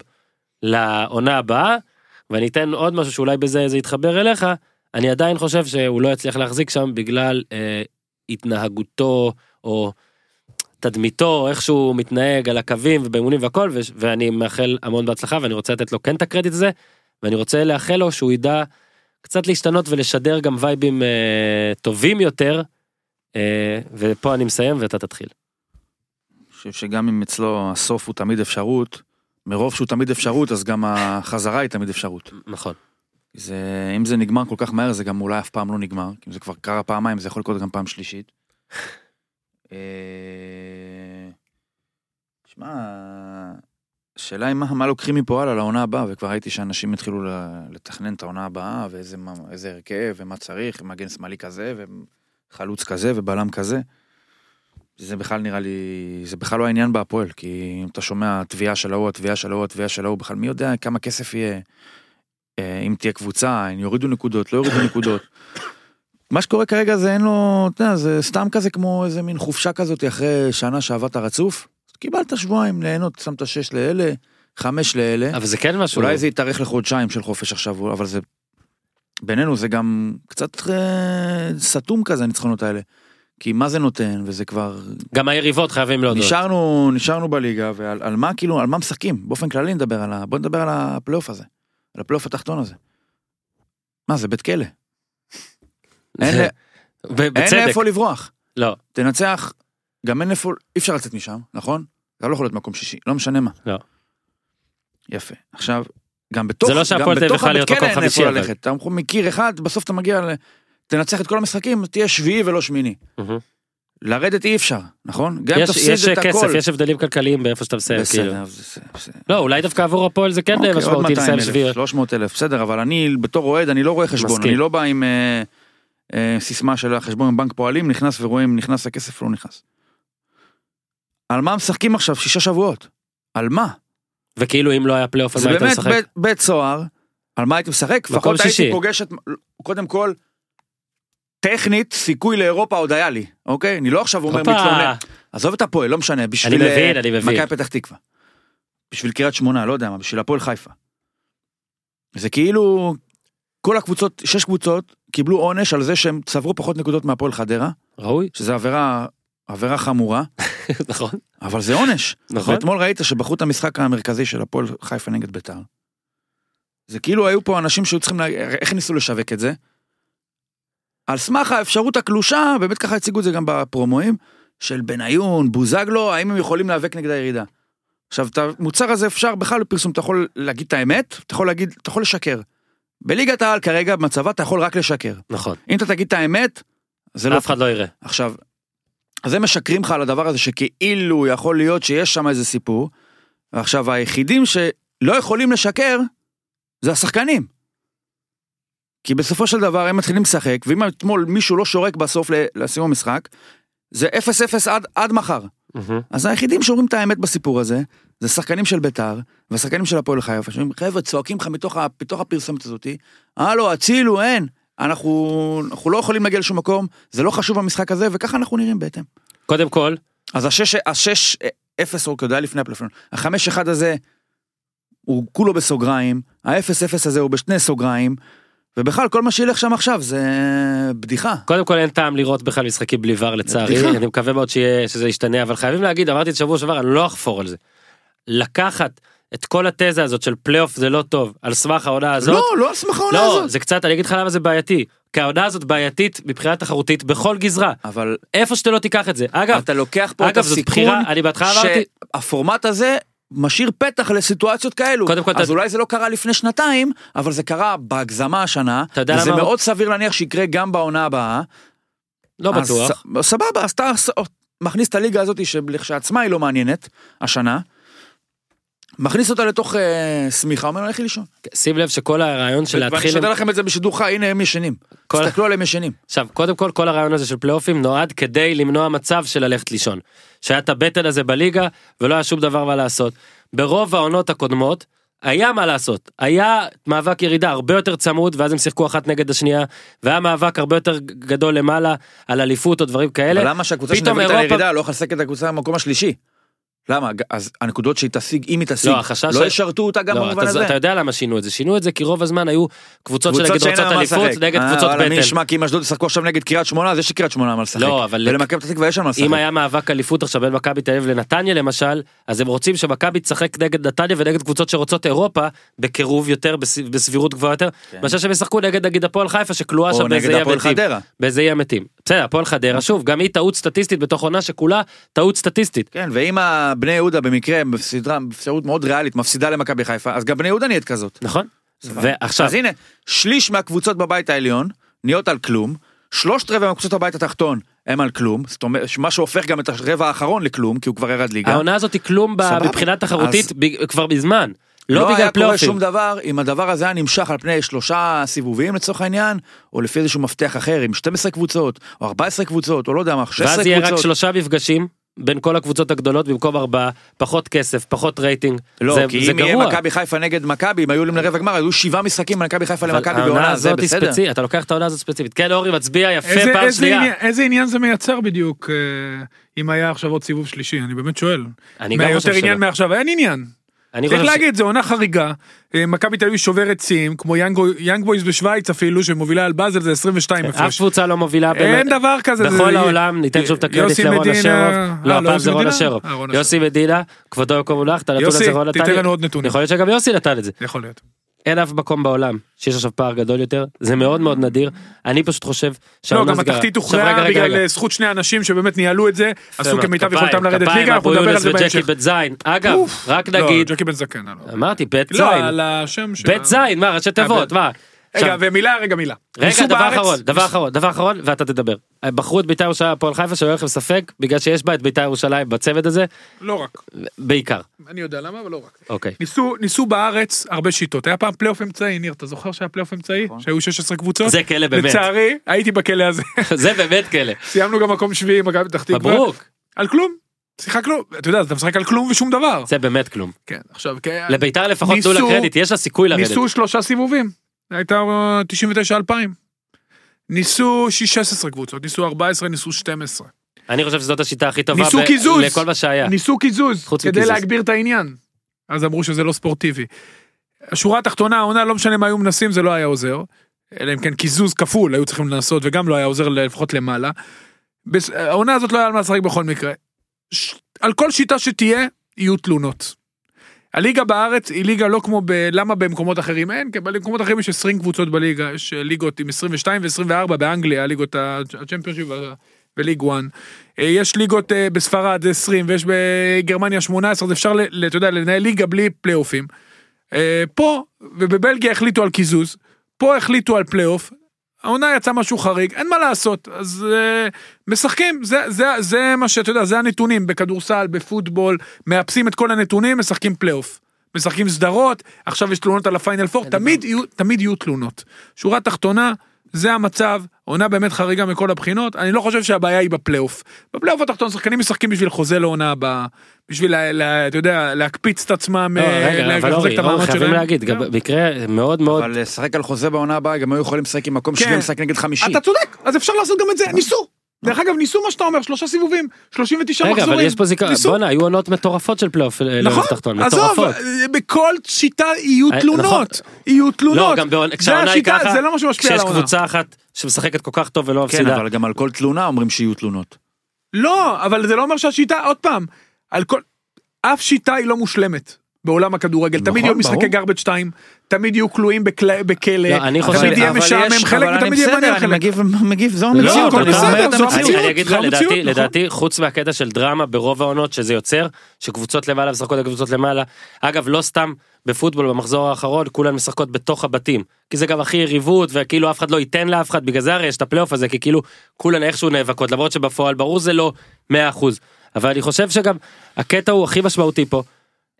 לעונה הבאה. ואני אתן עוד משהו שאולי בזה זה יתחבר אליך. אני עדיין חושב שהוא לא יצליח להחזיק שם בגלל אה, התנהגותו או תדמיתו, איך שהוא מתנהג על הקווים ובאימונים והכל, ו- ואני מאחל המון בהצלחה ואני רוצה לתת לו כן את הקרדיט הזה, ואני רוצה לאחל לו שהוא ידע קצת להשתנות ולשדר גם וייבים אה, טובים יותר, אה, ופה אני מסיים ואתה תתחיל. אני חושב שגם אם אצלו הסוף הוא תמיד אפשרות, מרוב שהוא תמיד אפשרות, אז גם החזרה היא תמיד אפשרות. נכון. זה, אם זה נגמר כל כך מהר, זה גם אולי אף פעם לא נגמר, כי אם זה כבר קרה פעמיים, זה יכול לקרות גם פעם שלישית. אה, שמע, השאלה היא מה, מה לוקחים מפה הלאה לעונה הבאה, וכבר ראיתי שאנשים התחילו לתכנן את העונה הבאה, ואיזה הרכב, ומה צריך, מגן שמאלי כזה, וחלוץ כזה, ובלם כזה. זה בכלל נראה לי, זה בכלל לא העניין בהפועל, כי אם אתה שומע תביעה של ההוא, התביעה של ההוא, התביעה של ההוא, בכלל מי יודע כמה כסף יהיה, אה, אם תהיה קבוצה, אם יורידו נקודות, לא יורידו נקודות. מה שקורה כרגע זה אין לו, אתה יודע, זה סתם כזה כמו איזה מין חופשה כזאת אחרי שנה שעבדת רצוף. קיבלת שבועיים ליהנות, שמת שש לאלה, חמש לאלה. אבל זה כן משהו, אולי זה יתארך לחודשיים של חופש עכשיו, אבל זה... בינינו זה גם קצת אה, סתום כזה הניצחונות האלה. כי מה זה נותן, וזה כבר... גם היריבות חייבים להודות. נשארנו, נשארנו בליגה, ועל על מה כאילו, על מה משחקים? באופן כללי נדבר על ה... בוא נדבר על הפלייאוף הזה. על הפלייאוף התחתון הזה. מה, זה בית כלא. אין. לאיפה לברוח. לא, תנצח, גם אין איפה, אי אפשר לצאת משם, נכון? אתה לא יכול להיות מקום שישי, לא משנה מה. לא. יפה. עכשיו, גם בתוך, זה לא שהפועל תל אביב יכולה הבית להיות מקום חמישי, אבל. ללכת. אתה מכיר אחד, בסוף אתה מגיע ל... תנצח את כל המשחקים, תהיה שביעי ולא שמיני. לרדת אי אפשר, נכון? גם אם יש תפסיד יש את הכל. כסף, יש הבדלים כלכליים באיפה שאתה מסיים, כאילו. בסדר. לא, אולי דווקא עבור הפועל זה כן אוקיי, משמעותי 200 לסיים שביעי. 300 אלף, בסדר, אבל אני בתור אוהד, אני לא רואה חשבון, מסכים. אני לא בא עם אה, אה, סיסמה של החשבון בבנק פועלים, נכנס ורואים, נכנס הכסף, לא נכנס. על מה משחקים עכשיו שישה שבועות? על מה? וכאילו אם לא היה פלייאוף על זה מה היית באמת משחק? בית- בית סוהר, על מה הייתי משחק? לפחות. הייתי פוגש את, קודם כל, טכנית, סיכוי לאירופה עוד היה לי, אוקיי? אני לא עכשיו אומר מתלונן. עזוב את הפועל, לא משנה, בשביל... אני מבין, אה, אני מבין. מכבי פתח תקווה. בשביל קריית שמונה, לא יודע מה, בשביל הפועל חיפה. זה כאילו, כל הקבוצות, שש קבוצות, קיבלו עונש על זה שהם צברו פחות נקודות מהפועל חדרה, ראוי, שזה עבירה, עבירה חמורה, [LAUGHS] נכון, אבל זה עונש. נכון. ואתמול ראית שבחרו את המשחק המרכזי של הפועל חיפה נגד ביתר. זה כאילו היו פה אנשים שהיו צריכים, לה... איך ניסו לשווק את זה? על סמך האפשרות הקלושה, באמת ככה הציגו את זה גם בפרומואים, של בניון, בוזגלו, האם הם יכולים להיאבק נגד הירידה. עכשיו, את המוצר הזה אפשר בכלל בפרסום, אתה יכול להגיד את האמת, אתה יכול להגיד, אתה יכול לשקר. בליגת העל כרגע, במצבה, אתה יכול רק לשקר. נכון, אם אתה תגיד את האמת, זה לא... אף אחד לא יראה. עכשיו, אז הם משקרים לך על הדבר הזה שכאילו יכול להיות שיש שם איזה סיפור, ועכשיו היחידים שלא יכולים לשקר, זה השחקנים. כי בסופו של דבר הם מתחילים לשחק, ואם אתמול מישהו לא שורק בסוף לסיום המשחק, זה 0-0 עד, עד מחר. מהמם. אז היחידים שאומרים את האמת בסיפור הזה, זה שחקנים של ביתר, והשחקנים של הפועל חיפה, שאומרים, חבר'ה, צועקים לך מתוך, הפרסומת הזאתי, הלו, הצילו, אין, אנחנו, אנחנו לא יכולים להגיע לשום מקום, זה לא חשוב במשחק הזה, וככה אנחנו נראים בהתאם. קודם כל, אז השש, השש, אפס, או כדאי לפני הפלאפון, החמש אחד הזה, הוא כולו בסוגריים, האפס אפס הזה הוא בשני סוגריים, ובכלל, כל מה שילך שם עכשיו זה בדיחה. קודם כל אין טעם לראות בכלל משחקים בלי VAR לצערי, בדיחה. אני מקווה מאוד שיהיה, שזה ישתנה, אבל חייבים להגיד, אמרתי את שבוע שעבר, אני לא אחפור על זה. לקחת את כל התזה הזאת של פלייאוף זה לא טוב, על סמך העונה הזאת, לא, לא על סמך העונה לא, הזאת. זה קצת, אני אגיד לך למה זה בעייתי. כי העונה הזאת בעייתית מבחינה תחרותית בכל גזרה. אבל איפה שאתה לא תיקח את זה. אגב, אתה לוקח פה את אגב, זאת הסיכון, בחירה, אני בהתחלה אמרתי, שהפורמט הזה משאיר פתח לסיטואציות כאלו. קודם כל, אז אתה- אולי זה לא קרה לפני שנתיים, אבל זה קרה בהגזמה השנה, אתה יודע וזה למה- מאוד סביר להניח שיקרה גם בעונה הבאה. לא אז בטוח. ס- סבבה, אז אתה מכניס את הליגה הזאת שלכשעצמה היא לא מעניינת, השנה, מכניס אותה לתוך אה, שמיכה, אומר לה לכי לישון. שים לב שכל הרעיון של ואני להתחיל, אשדר לכם את זה בשידור חי, הנה הם ישנים. כל- תסתכלו עליהם ישנים. עכשיו קודם כל כל הרעיון הזה של פלייאופים נועד כדי למנוע מצב של ללכת לישון. שהיה את הבטן הזה בליגה ולא היה שום דבר מה לעשות. ברוב העונות הקודמות היה מה לעשות היה מאבק ירידה הרבה יותר צמוד ואז הם שיחקו אחת נגד השנייה והיה מאבק הרבה יותר גדול למעלה על אליפות או דברים כאלה. אבל למה שהקבוצה את אירופה- הירידה לא יכולה לשחק את הקבוצה במקום השלישי? למה? אז הנקודות שהיא תשיג, אם היא תשיג, לא, החשש לא ש- ישרתו אותה גם לא, במובן אתה, הזה. אתה יודע למה שינו את זה, שינו את זה כי רוב הזמן היו קבוצות שנגיד שאין רוצות אליפות. נגד אה, קבוצות בטן. ישמע כי אם אשדוד ישחקו עכשיו נגד קריית שמונה, אז יש לקריית שמונה מה לשחק. לא, אבל- ולמכבי פתח תקווה יש שם מה לשחק. אם היה מאבק אליפות עכשיו בין מכבי תל אביב לנתניה למשל, אז הם רוצים שמכבי תשחק נגד נתניה ונגד קבוצות שרוצות אירופה בקירוב יותר, בס- בסבירות גבוהה יותר, מאשר שהם ישחקו נגד נגיד הפועל חיפה שכלואה כן. או שם נגד באיזה אי הפועל המתים. חדרה. באיזה אי המתים. בסדר, הפועל חדרה, שוב, גם היא טעות סטטיסטית בתוך עונה שכולה טעות סטטיסטית. כן, ואם הבני יהודה במקרה, בסדרה, באפשרות מאוד ריאלית, מפסידה למכבי חיפה, אז גם בני יהודה נהיית כזאת. נכון? ועכשיו, אז הנה, שליש מהקבוצות בבית העליון נהיות על כלום, שלושת רבעי מהקבוצות בבית התחתון הם על כלום, זאת אומרת, מה שהופך גם את הרבע האחרון לכלום, כי הוא כבר ירד ליגה. העונה הזאת היא כלום. מבחינה תחרותית אז- ב- כבר מזמן. לא לא בגלל היה קורה. שום דבר אם הדבר הזה היה נמשך על פני שלושה סיבובים לצורך העניין, או לפי איזשהו מפתח אחר עם 12 קבוצות, או 14 קבוצות, או לא יודע מה, 16 ואז יהיה רק קבוצות. שלושה מפגשים בין כל הקבוצות הגדולות במקום ארבעה, פחות כסף, פחות רייטינג. לא, זה, כי זה אם יהיה גרוע. מכבי חיפה נגד מכבי, אם היו עולים לרבע גמר, היו שבעה משחקים בין מכבי חיפה למכבי בעונה, זה בסדר. ספציפית, אתה לוקח את העונה הזאת ספציפית. כן, אורי מצביע יפה איזה, פעם איזה, שנייה. עניין, איזה עניין זה מייצר בדיוק אה, אם היה עכשיו עוד סיבוב שלישי אני באמת שואל. אני מה גם יותר חושב עניין שלא. מעכשיו אין עניין. צריך להגיד זה עונה חריגה. אה, מכבי תל אביב שוברת שיאים כמו יאנג- בויז בשוויץ אפילו שמובילה על באזל זה 22 אף הפרש. קבוצה לא מובילה בין- אין דבר כזה. זה- בכל העולם, ניתן שוב את הקרדיט לרון. אה, לא, לא, הפעם יוסי זה רון? אשרוב. אה, יוסי מדינה, כבודו במקום מונח, את הנתון יוסי, הזה רון נתן תיתן לי. לנו עוד נתונים. יכול להיות שגם יוסי נתן את זה. יכול להיות. אין אף מקום בעולם שיש עכשיו פער גדול יותר, זה מאוד מאוד נדיר. אני פשוט חושב לא, שהעונה גם סגרה. התחתית הוכרעה בגלל. אה, זכות שני אנשים שבאמת ניהלו את זה, עשו כמיטב יכולתם לרדת ליגה, אנחנו נדבר על זה בהמשך. בית זין. אגב. רק לא, נגיד, ג'קי בן זקן. אה, לא. אמרתי בית לא, זין. על השם של... בית זין, מה, ראשי תיבות, בית- מה? רגע, ומילה, רגע, מילה. רגע, ניסו דבר אחרון, דבר אחרון, דבר אחרון, ואתה תדבר. בחרו את בית"ר ירושלים הפועל חיפה שלא יהיה לכם ספק, בגלל שיש בה את בית"ר ירושלים בצוות הזה, לא רק. בעיקר. אני יודע למה, אבל לא רק. אוקיי. ניסו, ניסו בארץ הרבה שיטות. היה פעם פלייאוף אמצעי, ניר, אתה זוכר שהיה פלייאוף אמצעי? שהיו 16 קבוצות? זה כלא באמת. לצערי, הייתי בכלא הזה. [LAUGHS] זה באמת כלא. סיימנו גם מקום שביעי עם מכבי פתח תקווה. מברוק. על כלום. שיחקנו, אתה יודע, אתה משחק על כלום ושום דבר. זה באמת כלום. כן, עכשיו, כן. לבית"ר לפחות תנו לה קרדיט, יש לה סיכוי לרדת. ניסו שלושה סיבובים. הייתה אה, 99-2000. ניסו 16 קבוצות, ניסו 14, ניסו 12. אני חושב שזאת השיטה הכי טובה ניסו ב- קיזוז. לכל מה שהיה. ניסו קיזוז, חוץ כדי מקיזוז. להגביר את העניין. אז אמרו שזה לא ספורטיבי. השורה התחתונה, העונה, לא משנה מה היו מנסים, זה לא היה עוזר. אלא אם כן קיזוז כפול היו צריכים לנסות, וגם לא היה עוזר לפחות למעלה. העונה הזאת לא היה על מה לשחק בכל מקרה. ש... על כל שיטה שתהיה, יהיו תלונות. הליגה בארץ היא ליגה לא כמו ב... למה במקומות אחרים אין? כי במקומות אחרים יש 20 קבוצות בליגה, יש אה, ליגות עם 22 ו-24 באנגליה, ליגות הצ'מפיונשיפ וליג 1. אה, יש ליגות אה, בספרד 20 ויש בגרמניה 18, אז אפשר, אתה יודע, לנהל ליגה בלי פלייאופים. אה, פה, ובבלגיה החליטו על קיזוז, פה החליטו על פלייאוף, העונה יצא משהו חריג, אין מה לעשות, אז אה, משחקים, זה, זה, זה מה שאתה יודע, זה הנתונים, בכדורסל, בפוטבול, מאפסים את כל הנתונים, משחקים פלייאוף. משחקים סדרות, עכשיו יש תלונות על הפיינל פור, תמיד יהיו, תמיד יהיו תלונות. שורה תחתונה, זה המצב, עונה באמת חריגה מכל הבחינות, אני לא חושב שהבעיה היא בפלייאוף. בפלייאוף התחתון שחקנים משחקים בשביל חוזה לעונה הבאה, בשביל, אתה יודע, להקפיץ את עצמם, לא, אה, לחזק את המעמד חייבים שלהם. להגיד, גם זהו. במקרה מאוד מאוד, אבל לשחק על חוזה בעונה הבאה, גם היו יכולים לשחק עם מקום כן. שביעי, לשחק נגד חמישי. אתה צודק, אז אפשר לעשות גם את זה, ניסו. דרך אגב, ניסו מה שאתה אומר, שלושה סיבובים, 39 רגע, מחזורים. אבל יש פה זיכרון, ניסו. בואנה, היו עונות מטורפות של פלייאוף אה, נכון, תחתון, עזוב, מטורפות. בכל שיטה יהיו אה, תלונות, נכון. יהיו תלונות. לא, גם כשהעונה היא השיטה, ככה, זה לא מה שמשפיע על כשיש העונה. קבוצה אחת שמשחקת כל כך טוב ולא כן, מפסידה. אבל גם על כל תלונה אומרים שיהיו תלונות. לא, אבל זה לא אומר שהשיטה, עוד פעם, על כל, אף שיטה היא לא מושלמת. בעולם הכדורגל, נכון, תמיד יהיו משחקי. garbage time, תמיד יהיו כלואים בכלא- בכלא, לא, אני חושב- תמיד יהיה אבל משעמם יש- חלק אבל אני ותמיד יהיה בסדר, מעניין אני חלק. מגיב, מגיב, זו לא, המציאות. אני, אני אגיד לך, לדעתי, נכון. לדעתי, חוץ מהקטע של דרמה ברוב העונות שזה יוצר, שקבוצות למעלה משחקות נגד קבוצות למעלה, אגב, לא סתם בפוטבול במחזור האחרון, כולן משחקות בתוך הבתים, כי זה גם הכי יריבות, וכאילו אף אחד לא ייתן לאף אחד, בגלל זה הרי יש את הפלייאוף הזה, כי כאילו כולן איכשהו נאבקות, למרות שבפועל ברור זה לא 100%, אבל אני חושב שגם הקטע הוא הכי משמעותי פה.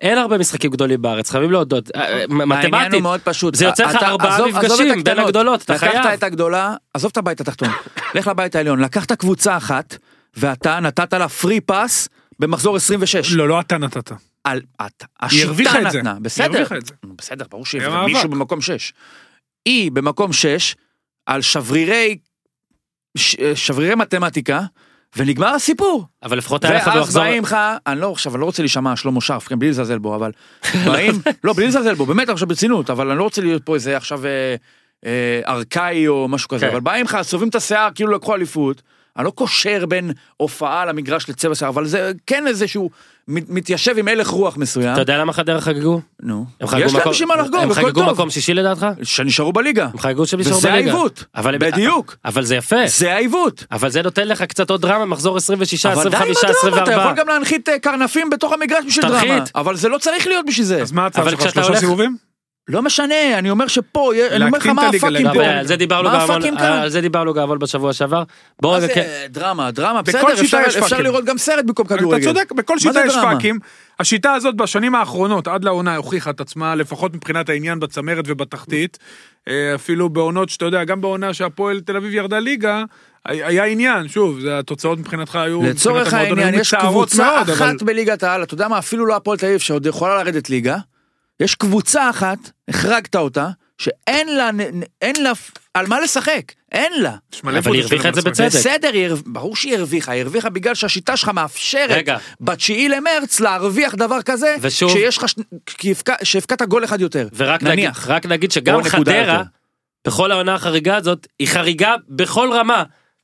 אין הרבה משחקים גדולים בארץ, חייבים להודות, אה, אה, העניין מתמטית, הוא מאוד פשוט. זה יוצר לך אתה- ארבעה מפגשים בין. הגדולות, אתה לקחת חייב. את הגדולה, עזוב את הבית התחתון, לך לבית העליון, לקחת קבוצה אחת, ואתה נתת לה פרי פס במחזור 26. לא, לא אתה נתת. על, את, השיטה את זה. נתנה, בסדר, בסדר, ברור היה שהיא מאבק. מישהו במקום 6. היא במקום 6, על שברירי, שברירי מתמטיקה, ונגמר הסיפור. אבל לפחות היה לך ואז במחזור... באים לך, אני לא עכשיו, אני לא רוצה להישמע שלמה שרף, כן, בלי לזלזל בו, אבל באים, [LAUGHS] לא, בלי לזלזל בו, באמת עכשיו ברצינות, אבל אני לא רוצה להיות פה איזה עכשיו אה, אה, ארכאי או משהו כזה, כן. אבל באים לך, סובבים את השיער, כאילו לקחו אליפות, אני לא קושר בין הופעה למגרש לצבע שיער, אבל זה כן איזשהו, מת- מתיישב עם הלך רוח מסוים. אתה יודע למה חדרה חגגו? נו, הם חגגו יש להם בשביל מה לחגוג, הם חגגו טוב. מקום שישי לדעתך? שנשארו בליגה. הם חגגו שהם נשארו וזה בליגה. העיוות. אבל- בדיוק. אבל זה יפה. זה העיוות. אבל זה נותן לך קצת עוד דרמה, מחזור 26, אבל די עם 25, הדרמה, אתה 24. יכול גם להנחית אה, קרנפים בתוך המגרש בשביל. דרמה. אבל זה לא צריך להיות בשביל זה. אז מה ההצעה אבל שלך? שלושה הולך- סיבובים? לא משנה, אני אומר שפה, אני אומר לך מה הפאקים. פה. על זה דיברנו גם? על זה דיברנו גם המון בשבוע שעבר. בוא מה רגע, זה כן. דרמה, דרמה, בכל בסדר, שיטה אפשר-. לראות גם סרט במקום כדורגל. אתה צודק, בכל שיטה יש דרמה? פאקים. השיטה הזאת בשנים האחרונות, עד לעונה, הוכיחה את עצמה, לפחות מבחינת העניין בצמרת ובתחתית. אה, אפילו בעונות שאתה יודע, גם בעונה שהפועל תל אביב ירדה ליגה, היה עניין, שוב, זה התוצאות מבחינתך היו... לצורך העניין, יש קבוצה אחת בליגת העל, אתה יודע מה, אפילו לא הפועל תל אביב שעוד יכולה לרדת ליגה, יש קבוצה אחת, החרגת אותה, שאין לה, אין לה, על מה לשחק, אין לה. אבל היא הרוויחה את זה בצדק. בסדר, ברור שהיא הרוויחה, היא הרוויחה בגלל שהשיטה שלך מאפשרת רגע. בתשיעי למרץ להרוויח דבר כזה, ושוב- כשיש לך, ש- כי הבק- שהבקעת גול אחד יותר. ורק נגיד, נניח. רק נגיד שגם חדרה. בכל העונה החריגה הזאת, היא חריגה בכל רמה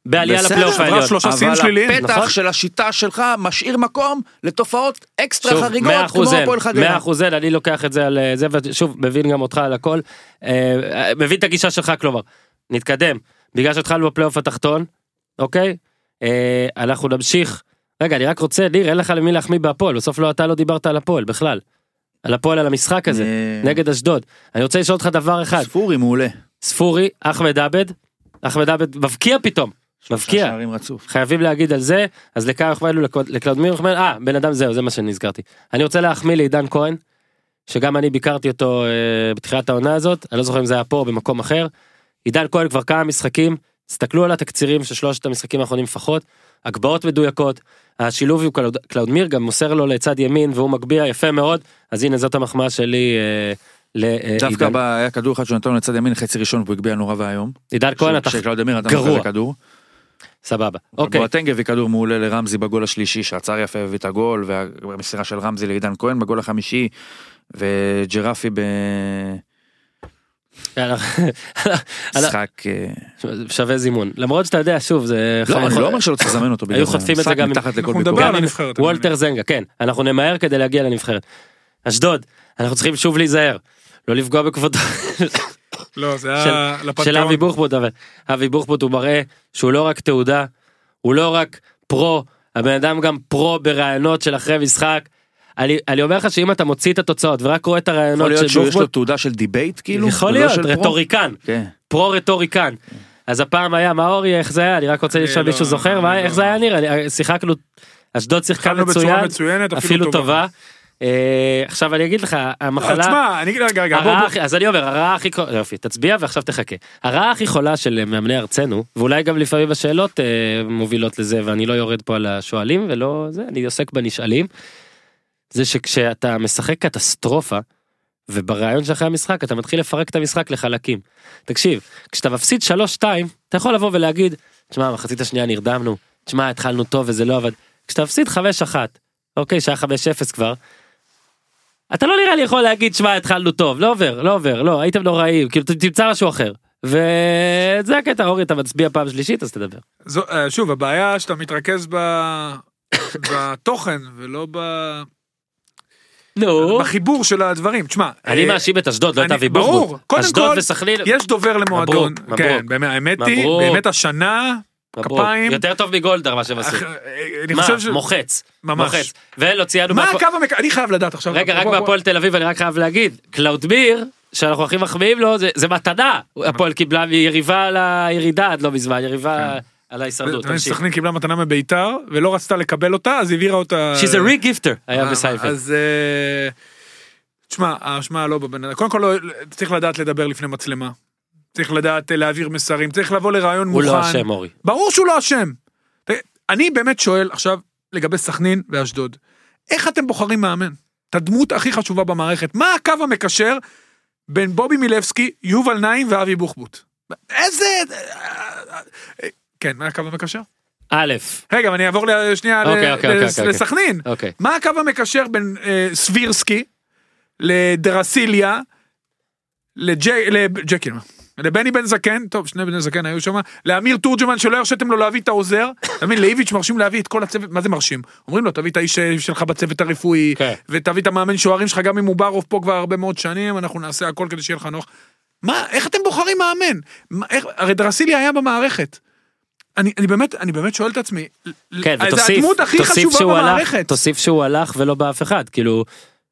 בעלייה לפלייאוף העליון. שלושה שיאים אבל הפתח נכון? של השיטה שלך משאיר מקום לתופעות אקסטרה שוב, חריגות כמו הפועל חדרה. מאה אחוז אין, אני לוקח את זה על אה, זה, ושוב, מבין גם אותך על הכל. אה, מבין את הגישה שלך, כלומר, נתקדם. בגלל שהתחלנו בפלייאוף התחתון, אוקיי? אה, אנחנו נמשיך. רגע, אני רק רוצה, ניר, אין לך למי להחמיא בהפועל, בסוף לא, אתה לא דיברת על הפועל בכלל. על הפועל, על המשחק הזה, אה, נגד אשדוד. אני רוצה לשאול אותך דבר אחד, ספורי מעולה. ספורי, אחמד עבד, אחמד עבד מבקיע פתאום, מבקיע. חייבים להגיד על זה, אז לקאי יוחמדו, לקלאודמיר יוחמד, אה, בן אדם זהו, זה מה שנזכרתי. אני רוצה להחמיא לעידן כהן, שגם אני ביקרתי אותו אה, בתחילת העונה הזאת, אני לא זוכר אם זה היה פה או במקום אחר. עידן כהן כבר כמה משחקים, תסתכלו על התקצירים של שלושת המשחקים האחרונים לפחות, הגבהות מדויקות, השילוב עם קלאוד- קלאודמיר גם מוסר לו לצד ימין והוא מגביה יפה מאוד, אז הנה זאת המחמאה שלי אה, דווקא לעידן. ב- היה כדור אחד שנתן לו לצד ימין חצי ראשון והוא הגביה נורא ואיום. עידן כהן אתה נתן גרוע. סבבה. אוקיי. בואטנג הביא כדור מעולה לרמזי בגול השלישי שעצר יפה והביא את הגול והמסירה של רמזי לעידן כהן בגול החמישי וג'רפי במשחק. [LAUGHS] אה, שווה זימון למרות שאתה יודע שוב זה לא, אני לא אומר שלא צריך לזמן אותו היו זה. חוטפים את זה משחק גם מתחת לכל ביקורת. וולטר זנגה כן אנחנו נמהר כדי להגיע לנבחרת. אשדוד אנחנו צריכים שוב להיזהר לא לפגוע בכבודו לא, זה של- היה של לפנתיאון. אבי בוחבוט אבל אבי בוחבוט הוא מראה שהוא לא רק תעודה הוא לא רק פרו הבן אדם גם פרו ברעיונות של אחרי משחק. אני, אני אומר לך שאם אתה מוציא את התוצאות ורק רואה את יכול הרעיונות להיות של שיש לו תעודה של דיבייט כאילו? יכול להיות של? רטוריקן כן. פרו רטוריקן. אז הפעם היה מאורי איך זה היה אני רק רוצה לשאול לא- מישהו זוכר מה אני איך לא- זה היה נראה שיחקנו אשדוד שיחקה מצוין מצוינת, אפילו טובה. אה, עכשיו אני אגיד לך המחלה תשמע, אני אגיד רגע, רגע, בוא, בוא. אז אני אומר הרעה הכי יופי תצביע ועכשיו תחכה הרעה הכי חולה של מאמני ארצנו ואולי גם לפעמים השאלות אה, מובילות לזה ואני לא יורד פה על השואלים ולא זה אני עוסק בנשאלים. זה שכשאתה משחק קטסטרופה וברעיון של אחרי המשחק אתה מתחיל לפרק את המשחק לחלקים. תקשיב כשאתה מפסיד 3-2 אתה יכול לבוא ולהגיד תשמע מחצית השנייה נרדמנו תשמע התחלנו טוב וזה לא עבד כשאתה מפסיד 5-1 אוקיי שהיה 5-0 כבר. אתה לא נראה לי יכול להגיד שמע התחלנו טוב לא עובר לא עובר לא הייתם נוראים כאילו תמצא משהו אחר וזה הקטע אורי אתה מצביע פעם שלישית אז תדבר. זו- אה, שוב, הבעיה שאתה מתרכז ב- [COUGHS] בתוכן ולא ב- נו בחיבור של הדברים. תשמע, אני אה, מאשים את אשדוד לא את אבי ברור. קודם אשדוד כל, וסכנין יש דובר למועדון. מברוק, מברוק. כן, באמת, האמת היא, מברוק. באמת השנה. כפיים. יותר טוב מגולדהר מה שהם עשו. אה, אני מה חושב ש... מוחץ ממש. מוחץ ולא ציינו מה הקו המק... אני חייב לדעת עכשיו. רגע רק בהפועל תל אביב אני רק חייב להגיד קלאודמיר שאנחנו הכי מחמיאים לו זה- זה מתנה הפועל קיבלה מיריבה על הירידה עד לא מזמן יריבה על ההישרדות. תמשיך. סכנין קיבלה מתנה מביתר ולא רצתה לקבל אותה אז העבירה אותה. She's a re-gifter היה אה, בסיינפלד. אז אה, תשמע, האשמה לא בבן אדם. קודם כל, לא- צריך לדעת לדבר לפני מצלמה. צריך לדעת אה, להעביר מסרים, צריך לבוא לרעיון הוא מוכן. לא אשם אורי. ברור שהוא לא אשם. אני באמת שואל עכשיו לגבי סכנין ואשדוד. איך אתם בוחרים מאמן? את הדמות הכי חשובה במערכת. מה הקו המקשר בין בובי מילבסקי, יובל נעים ואבי בוחבוט? איזה... כן, מה הקו המקשר? א', רגע, ואני אעבור שנייה אוקיי, אוקיי, אוקיי. לסכנין. מה הקו המקשר בין אה, סבירסקי לדרסיליה לג'י- לג'קי, לבני בן זקן, טוב שני בני זקן היו שם, לאמיר תורג'מן שלא הרשיתם לו להביא את העוזר, אתה מבין, לאיביץ' מרשים להביא את כל הצוות, מה זה מרשים? אומרים לו תביא את האיש אה, שלך בצוות הרפואי, כן. ותביא את המאמן שוערים שלך גם אם הוא ברוב פה כבר הרבה מאוד שנים, אנחנו נעשה הכל כדי שיהיה לך נוח. מה, איך אתם בוחרים מאמן? מה, איך, הרי דרסיליה היה במערכת. אני, אני באמת, אני באמת שואל את עצמי, כן, זה ותוסיף, הדמות הכי חשובה שהוא הלך, במערכת. תוסיף שהוא הלך ולא באף אחד, כאילו,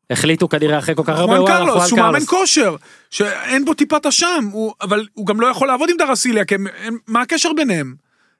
החליטו כנראה אחרי כל כך הרבה, וואלה, קרלוס, שהוא מאמן. כושר, שאין בו טיפת אשם, אבל הוא גם לא יכול לעבוד עם דרסיליה, כי מה הקשר ביניהם?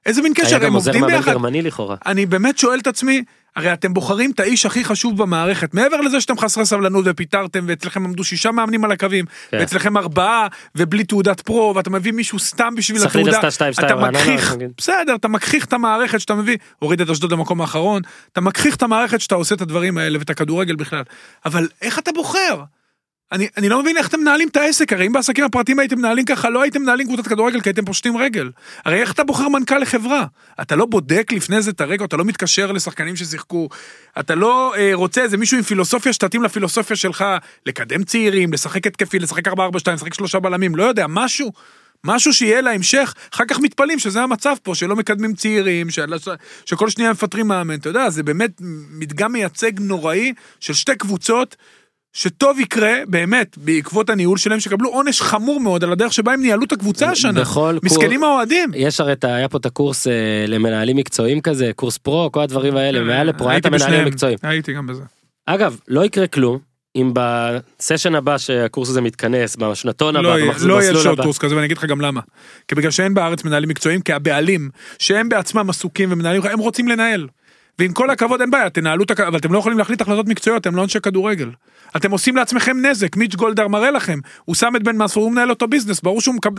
איזה מין קשר, היה הם גם עוזר עובדים מאמן ביחד? גרמני לכאורה. אני באמת שואל את עצמי, הרי אתם בוחרים את האיש הכי חשוב במערכת, מעבר לזה שאתם חסרי סבלנות ופיטרתם, ואצלכם עמדו שישה מאמנים על הקווים, כן. ואצלכם ארבעה, ובלי תעודת פרו, ואתה מביא מישהו סתם בשביל התעודה, עשתה 2-2 אתה רעננה, מגחיך, נגיד. בסדר, אתה מגחיך את המערכת שאתה מביא, הוריד את אשדוד למקום האחרון, אתה מגחיך את המערכת שאתה עושה את הדברים האלה, ואת הכדורגל בכלל, אבל איך אתה בוחר? אני, אני לא מבין איך אתם מנהלים את העסק, הרי אם בעסקים הפרטיים הייתם מנהלים ככה, לא הייתם מנהלים קבוצת כדורגל כי הייתם פושטים רגל. הרי איך אתה בוחר מנכ"ל לחברה? אתה לא בודק לפני זה את הרגע, אתה לא מתקשר לשחקנים ששיחקו, אתה לא אה, רוצה איזה מישהו עם פילוסופיה שתתאים לפילוסופיה שלך, לקדם צעירים, לשחק התקפי, לשחק 4-4-2, לשחק שלושה בלמים, לא יודע, משהו. משהו שיהיה להמשך, אחר כך מתפלאים שזה המצב פה, שלא מקדמים צעירים, של... שכל שנייה מפטרים מאמן, אתה יודע, זה באמת מדגם מייצג נוראי של שתי קבוצות שטוב יקרה, באמת, בעקבות הניהול שלהם, שקבלו עונש חמור מאוד על הדרך שבה הם ניהלו את הקבוצה השנה. בכל מסכנים האוהדים. יש הרי, את היה פה את הקורס אה, למנהלים מקצועיים כזה, קורס פרו, כל הדברים האלה, מעל לפה, היה את המנהלים. המקצועיים. הייתי גם בזה. אגב, לא יקרה כלום, אם בסשן הבא שהקורס הזה מתכנס, בשנתון הבא, לא יהיה- במחזור לא יהיה שעות הבא, קורס כזה ואני אגיד לך גם למה. כי בגלל שאין בארץ מנהלים מקצועיים, כי הבעלים, שהם בעצמם עסוקים ומנהלים, הם רוצים לנהל. ועם כל הכבוד אין בעיה, תנהלו את הכ... אבל אתם לא יכולים להחליט החלטות מקצועיות, אתם לא אנשי כדורגל. אתם עושים לעצמכם נזק, מיץ' גולדהר מראה לכם. הוא שם את בן מסור, הוא מנהל אותו ביזנס, ברור שהוא מקב...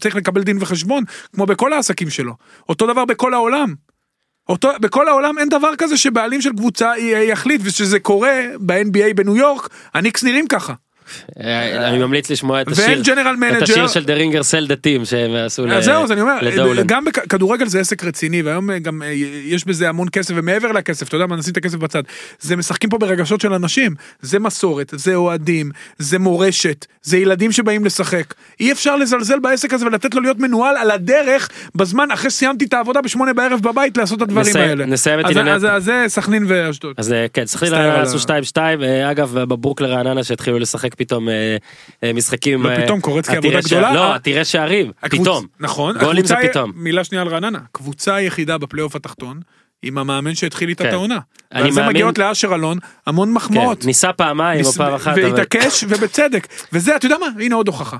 צריך לקבל דין וחשבון, כמו בכל העסקים שלו. אותו דבר בכל העולם. אותו, בכל העולם אין דבר כזה שבעלים של קבוצה יחליט, ושזה קורה ב-NBA בניו יורק, הניקס נראים ככה. אה, אני ממליץ לשמוע את השיר, את של דרינגר סל דתים שהם עשו ל- אז זהו, אז אני אומר, לדולן. גם בכדורגל זה עסק רציני, והיום אה, גם אה, יש בזה המון כסף, ומעבר לכסף, אתה יודע מה, נשים את הכסף בצד. זה משחקים פה ברגשות של אנשים, זה מסורת, זה אוהדים, זה מורשת, זה ילדים שבאים לשחק. אי אפשר לזלזל בעסק הזה ולתת לו להיות מנוהל על הדרך, בזמן, אחרי שסיימתי את העבודה בשמונה בערב בבית, לעשות את הדברים האלה. נסיים את ענייני- אז זה סכנין ואשדוד. אז אה, כן, סכנין עשו ה- 2-2, אה, אגב בברוק לרעננה שהתחילו לשחק פתאום אה, אה, משחקים. לא אה, פתאום, קורצקי עתירי עבודה שער- גדולה. לא, עתירי שערים, פתאום. נכון. גולים זה פתאום. מילה שנייה על רעננה. קבוצה היחידה בפלייאוף התחתון, עם המאמן שהתחיל איתה כן. את העונה. אני ועל זה מגיעות לאשר אלון המון כן, מחמאות. ניסה פעמיים או ניס- פעם אחת. והתעקש ובצדק. וזה, אתה יודע מה? הנה עוד הוכחה.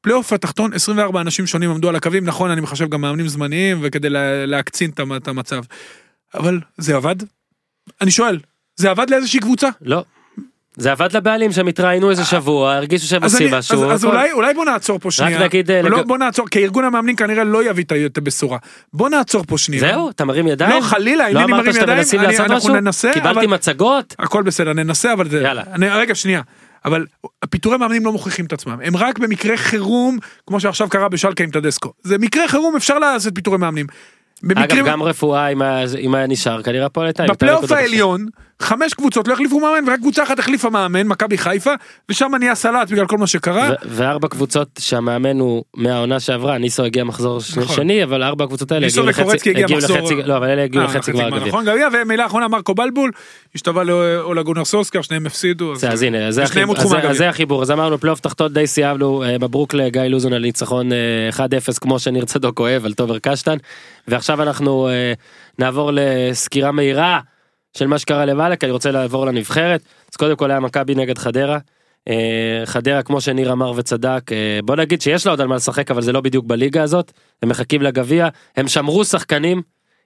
פלייאוף התחתון, 24 אנשים שונים עמדו על הקווים, נכון, אני מחשב גם מאמנים זמניים, וכדי לה- להקצין את המצב. אבל זה עבד? אני שואל, זה עבד לאיזושהי קבוצה? לא. זה עבד לבעלים שהם התראיינו איזה שבוע, הרגישו שהם עושים אני, משהו. אז. אולי, אולי בוא נעצור פה שנייה. נגיד, אה, לא, בוא נעצור, כי ארגון המאמנים כנראה לא יביא את הבשורה. בוא נעצור פה שנייה. זהו, אתה מרים ידיים? לא, חלילה, לא אינני אמרת מרים ידיים, אני- אנחנו? ננסה, קיבלתי מצגות? הכל בסדר, ננסה, אבל. יאללה. אני, רגע, שנייה. אבל פיטורי מאמנים לא מוכיחים את עצמם. הם רק במקרה חירום, כמו שעכשיו קרה בשלקה עם טדסקו. זה מקרה חירום, אפשר לעשות פיטורי מאמנים. במקרים... אגב, גם רפואה, אם היה- אם נשאר, כנראה הפועל הייתה. יותר בפלייאוף העליון, חמש קבוצות לא החליפו מאמן, ורק קבוצה אחת החליפה מאמן, מכבי חיפה, ושם נהיה סלט בגלל כל מה שקרה. וארבע קבוצות שהמאמן הוא מהעונה שעברה, ניסו הגיע מחזור נכון. שני, אבל ארבע הקבוצות האלה הגיעו לחצי, הגיעו מחזור- לחצי, לא, אבל אלה הגיעו אה, לחצי גמר גביע. נכון, גביע, ומילה אחרונה מרקו בלבול, השתווה לאולה גונר סוסקר, שניהם הפסידו. אז- הנה, זה החיבור, אז אמרנו פלייאוף תחתון די סיימנו, אה, מברוק לגיא לוזון על ניצחון אה, 1-0 כמו שניר צדוק אוהב על טובר קשטן, ועכשיו אנחנו אה, נעבור לסקירה מהירה של מה שקרה כי אני רוצה לעבור לנבחרת, אז קודם כל היה מכבי נגד חדרה, אה, חדרה כמו שניר אמר וצדק, אה, בוא נגיד שיש לה עוד על מה לשחק אבל זה לא בדיוק בליגה הזאת, הם מחכים לגביע, הם שמרו שחקנים,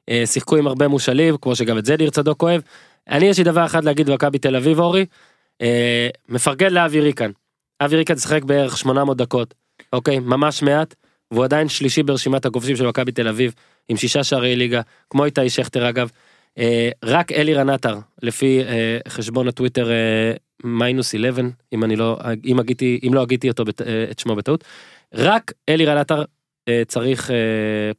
אה, שיחקו עם הרבה מושאלים, כמו שגם את זה ניר צדוק אוהב. אני יש לי דבר אחד להגיד במכבי תל אביב אורי, מפרגן לאבי ריקן. אבי ריקן שיחק בערך 800 דקות, אוקיי? ממש מעט, והוא עדיין שלישי ברשימת הכובשים של מכבי תל אביב, עם שישה שערי ליגה, כמו איתי שכטר אגב. אה, רק אלירן עטר, לפי אה, חשבון הטוויטר אה, מיינוס 11, אם אני לא, אם הגיתי, אם לא הגיתי אותו, את שמו בטעות, רק אלירן עטר אה, צריך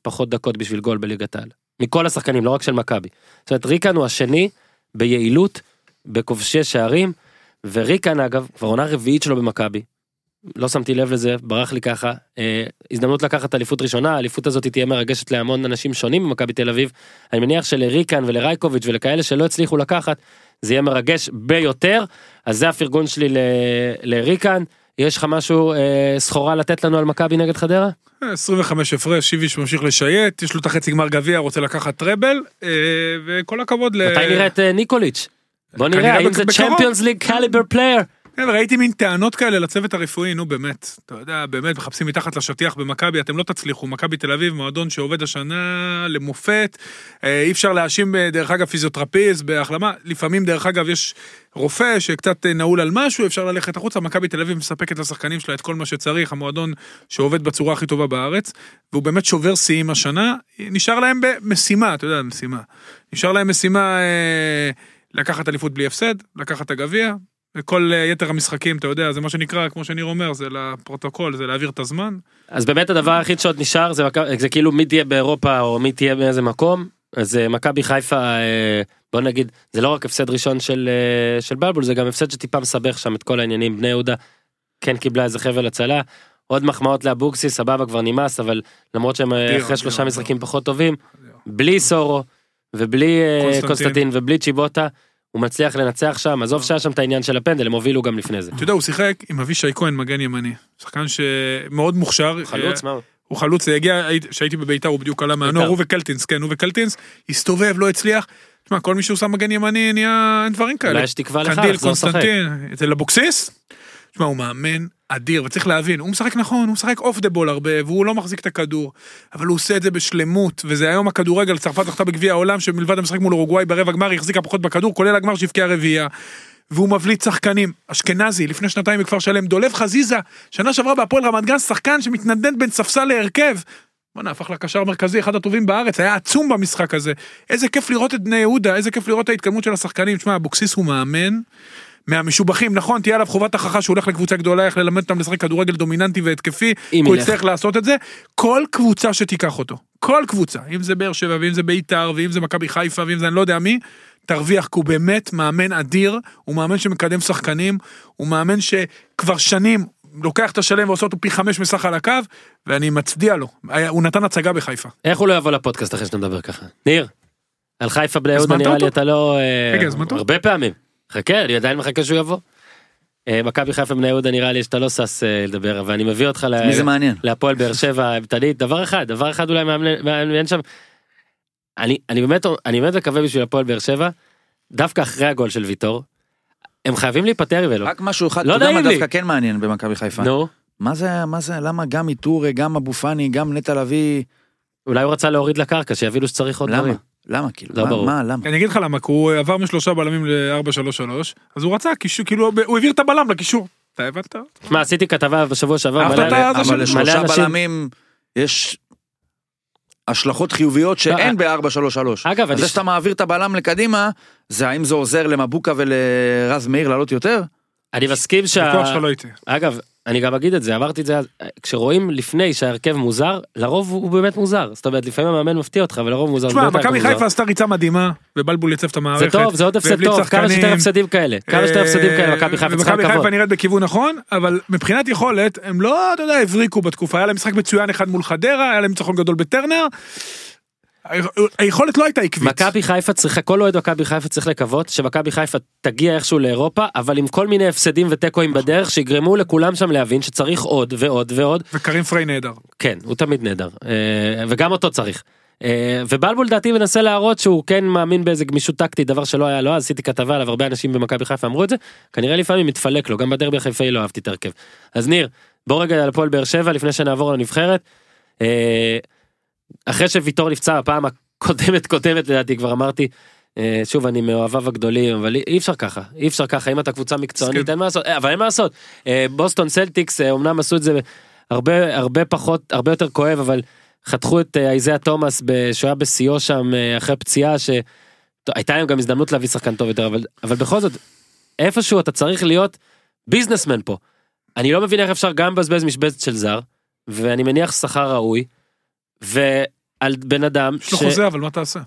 פחות דקות בשביל גול בליגת העל. מכל השחקנים, לא רק של מכבי. זאת אומרת, ריקן הוא השני ביעילות, בכובשי שערים, וריקן אגב, כבר עונה רביעית שלו במכבי. לא שמתי לב לזה, ברח לי ככה. אה, הזדמנות לקחת אליפות ראשונה, האליפות הזאת תהיה מרגשת להמון אנשים שונים במכבי תל אביב. אני מניח שלריקן ולרייקוביץ' ולכאלה שלא הצליחו לקחת, זה יהיה מרגש ביותר. אז זה הפרגון שלי ל- לריקן. יש לך משהו, אה, סחורה לתת לנו על מכבי נגד חדרה? 25 הפרש, שיביש ממשיך לשייט, יש לו את החצי גמר גביע, רוצה לקחת treble, אה, וכל הכבוד ל... מתי נראה את אה, ניקוליץ'? בוא נראה האם זה. Champions League caliber player. כן, ראיתי מין טענות כאלה לצוות הרפואי, נו באמת, אתה יודע, באמת מחפשים מתחת לשטיח במכבי, אתם לא תצליחו, מכבי תל אביב, מועדון שעובד השנה למופת, אה, אי אפשר להאשים, אה, דרך אגב, פיזיותרפיסט בהחלמה, לפעמים, דרך אגב, יש רופא שקצת אה, נעול על משהו, אפשר ללכת החוצה, מכבי תל אביב מספקת לשחקנים שלה את כל מה שצריך, המועדון שעובד בצורה הכי טובה בארץ, והוא באמת שובר שיאים השנה, נשאר להם במשימה, אתה יודע, משימה, נשאר להם משימה אה, לקחת אליפות בלי הפסד, לקחת את הגביע, וכל אה, יתר המשחקים, אתה יודע, זה מה שנקרא, כמו שניר אומר, זה לפרוטוקול, זה להעביר את הזמן. אז באמת הדבר היחיד שעוד נשאר זה, זה כאילו מי תהיה באירופה או מי תהיה באיזה מקום. אז אה, מכבי חיפה, אה, בוא נגיד, זה לא רק הפסד ראשון של, של בלבול, זה גם הפסד שטיפה מסבך שם את כל העניינים. בני יהודה כן קיבלה איזה חבל הצלה. עוד מחמאות לאבוקסיס, סבבה כבר נמאס, אבל למרות שהם אדיר, אחרי שלושה. משחקים פחות טובים, בלי סורו ובלי קונסטנטין. קונסטנטין ובלי צ'יבוטה, הוא מצליח לנצח שם, עזוב שהיה שם את העניין של הפנדל, הם הובילו גם לפני זה. אתה יודע, הוא שיחק עם אבישי כהן, מגן ימני. שחקן שמאוד מוכשר. חלוץ, אה, מה? הוא חלוץ, זה הגיע, הייתי- כשהייתי בביתר הוא בדיוק עלה מהנוער. הוא וקלטינס, כן, הוא וקלטינס, הסתובב, לא הצליח. תשמע, כל מי שהוא שם מגן ימני נהיה, דברים כאלה. אולי יש תקווה לך קנדיל, לשחק. קונסטנטין, אצל אבוקסיס, תשמע, הוא מאמן אדיר, וצריך להבין, הוא משחק נכון, הוא משחק off the ball הרבה, והוא לא מחזיק את הכדור, אבל הוא עושה את זה בשלמות, וזה היום הכדורגל, צרפת זכתה בגביע העולם, שמלבד המשחק מול אורוגוואי ברבע גמר, החזיקה פחות בכדור, כולל הגמר שהבקיעה רביעייה. והוא מבליט שחקנים, אשכנזי, לפני שנתיים בכפר שלם, דולב חזיזה, שנה שעברה בהפועל רמת גן, שחקן שמתנדנד בין ספסל להרכב. בואנה, הפך לקשר מרכזי, אחד הטובים בארץ, היה עצום במשחק הזה. איזה כיף לראות את בני יהודה, איזה כיף לראות את ההתקדמות של השחקנים. תשמע, אבוקסיס הוא מאמן. מהמשובחים, נכון, תהיה עליו חובת הוכחה שהוא הולך לקבוצה גדולה, איך ללמד אותם לשחק כדורגל דומיננטי והתקפי, הוא. יצטרך לעשות את זה. כל קבוצה שתיקח אותו, כל קבוצה, אם זה באר שבע, ואם זה ביתר, ואם זה מכבי חיפה, ואם זה אני לא יודע מי, תרוויח, כי הוא באמת מאמן אדיר, הוא מאמן שמקדם שחקנים, הוא מאמן שכבר שנים לוקח את השלם ועושה אותו פי חמש מסך על הקו, ואני מצדיע לו. הוא נתן הצגה בחיפה. איך הוא לא יבוא לפודקאסט אחרי שאתה מדבר ככה? ניר, על חיפה בני יהודה נראה לי? אתה לא... אה, רגע? הרבה פעמים. חכה, אני עדיין מחכה שהוא יבוא. אה, מכבי חיפה בני יהודה נראה לי שאתה לא שש אה, לדבר, אבל אני מביא אותך? להפועל באר שבע האימתנית. דבר אחד, דבר אחד אולי מעניין- שם. אני אני באמת אני באמת מקווה בשביל הפועל באר שבע, דווקא אחרי הגול של ויטור, הם חייבים להיפטר ממנו. רק משהו אחד, לא אתה יודע מה נעים לי. דווקא כן מעניין במכבי חיפה. נו, מה זה, מה זה, למה גם איטורי, גם אבו פאני, גם נטע לביא, אולי הוא רצה להוריד לקרקע, שיבינו שצריך עוד למה? דברים. למה כאילו? לא מה- ברור. מה, למה? אני אגיד לך למה, כי הוא עבר משלושה בלמים ל-4-3-3, אז הוא רצה קישור, כאילו, הוא העביר את הבלם לקישור. אתה הבנת? שמע, עשיתי כתבה בשבוע שעבר, אבל לשלושה אנשים- בלמים יש השלכות חיוביות שאין ב-4-3-3. אגב, אז אני- זה שאתה מעביר את הבלם לקדימה, זה האם זה עוזר למבוקה ולרז מאיר לעלות יותר? אני מסכים שה... ויכוח שלך לא איתי. אגב, אני גם אגיד את זה, אמרתי את זה כשרואים לפני שההרכב מוזר, לרוב הוא באמת מוזר. זאת אומרת, לפעמים המאמן מפתיע אותך, ולרוב מוזר. תשמע, מכבי. חיפה עשתה ריצה מדהימה, ובלבול יצב את המערכת. זה טוב, זה עוד הפסד טוב, כמה שיותר. הפסדים כאלה. כמה שיותר הפסדים כאלה, מכבי חיפה צריכה ומכבי לקוות. חיפה נראית בכיוון נכון, אבל מבחינת יכולת, הם לא, אתה יודע, הבריקו בתקופה, היה להם משחק מצוין אחד מול חדרה, היה להם ניצחון גדול בטרנר. היכולת לא הייתה עקבית. מכבי חיפה צריכה, כל אוהד מכבי חיפה צריך לקוות שמכבי חיפה תגיע איכשהו לאירופה, אבל עם כל מיני הפסדים ותיקואים בדרך, שיגרמו לכולם שם להבין שצריך עוד ועוד ועוד. וקרים פריי נהדר. כן, הוא תמיד נהדר, אה, וגם אותו צריך. אה, ובלבול לדעתי מנסה להראות שהוא כן מאמין באיזה גמישות טקטית, דבר שלא היה לו, אז עשיתי כתבה עליו, הרבה אנשים במכבי חיפה אמרו את זה, כנראה לפעמים מתפלק לו, גם בדרבי החיפאי לא אהבתי את ההרכב. אז ניר, בוא רגע על הפועל באר שבע לפני שנעבור לנבחרת. אחרי שוויטור נפצע בפעם הקודמת קודמת לדעתי כבר אמרתי, אה, שוב אני מאוהביו הגדולים אבל אי אפשר ככה אי אפשר ככה אם אתה קבוצה מקצוענית. אין מה לעשות אה, אבל אין מה לעשות אה, בוסטון סלטיקס אמנם עשו את זה הרבה הרבה פחות הרבה יותר כואב אבל חתכו את איזאה תומאס שהוא היה בשיאו שם אחרי פציעה ש... טוב, הייתה להם גם הזדמנות להביא שחקן טוב יותר אבל אבל בכל זאת איפשהו אתה צריך להיות businessman פה. אני לא מבין איך אפשר גם לבזבז משבצת של זר ואני מניח שכר ראוי. על בן אדם יש לו חוזה, אבל מה תעשה?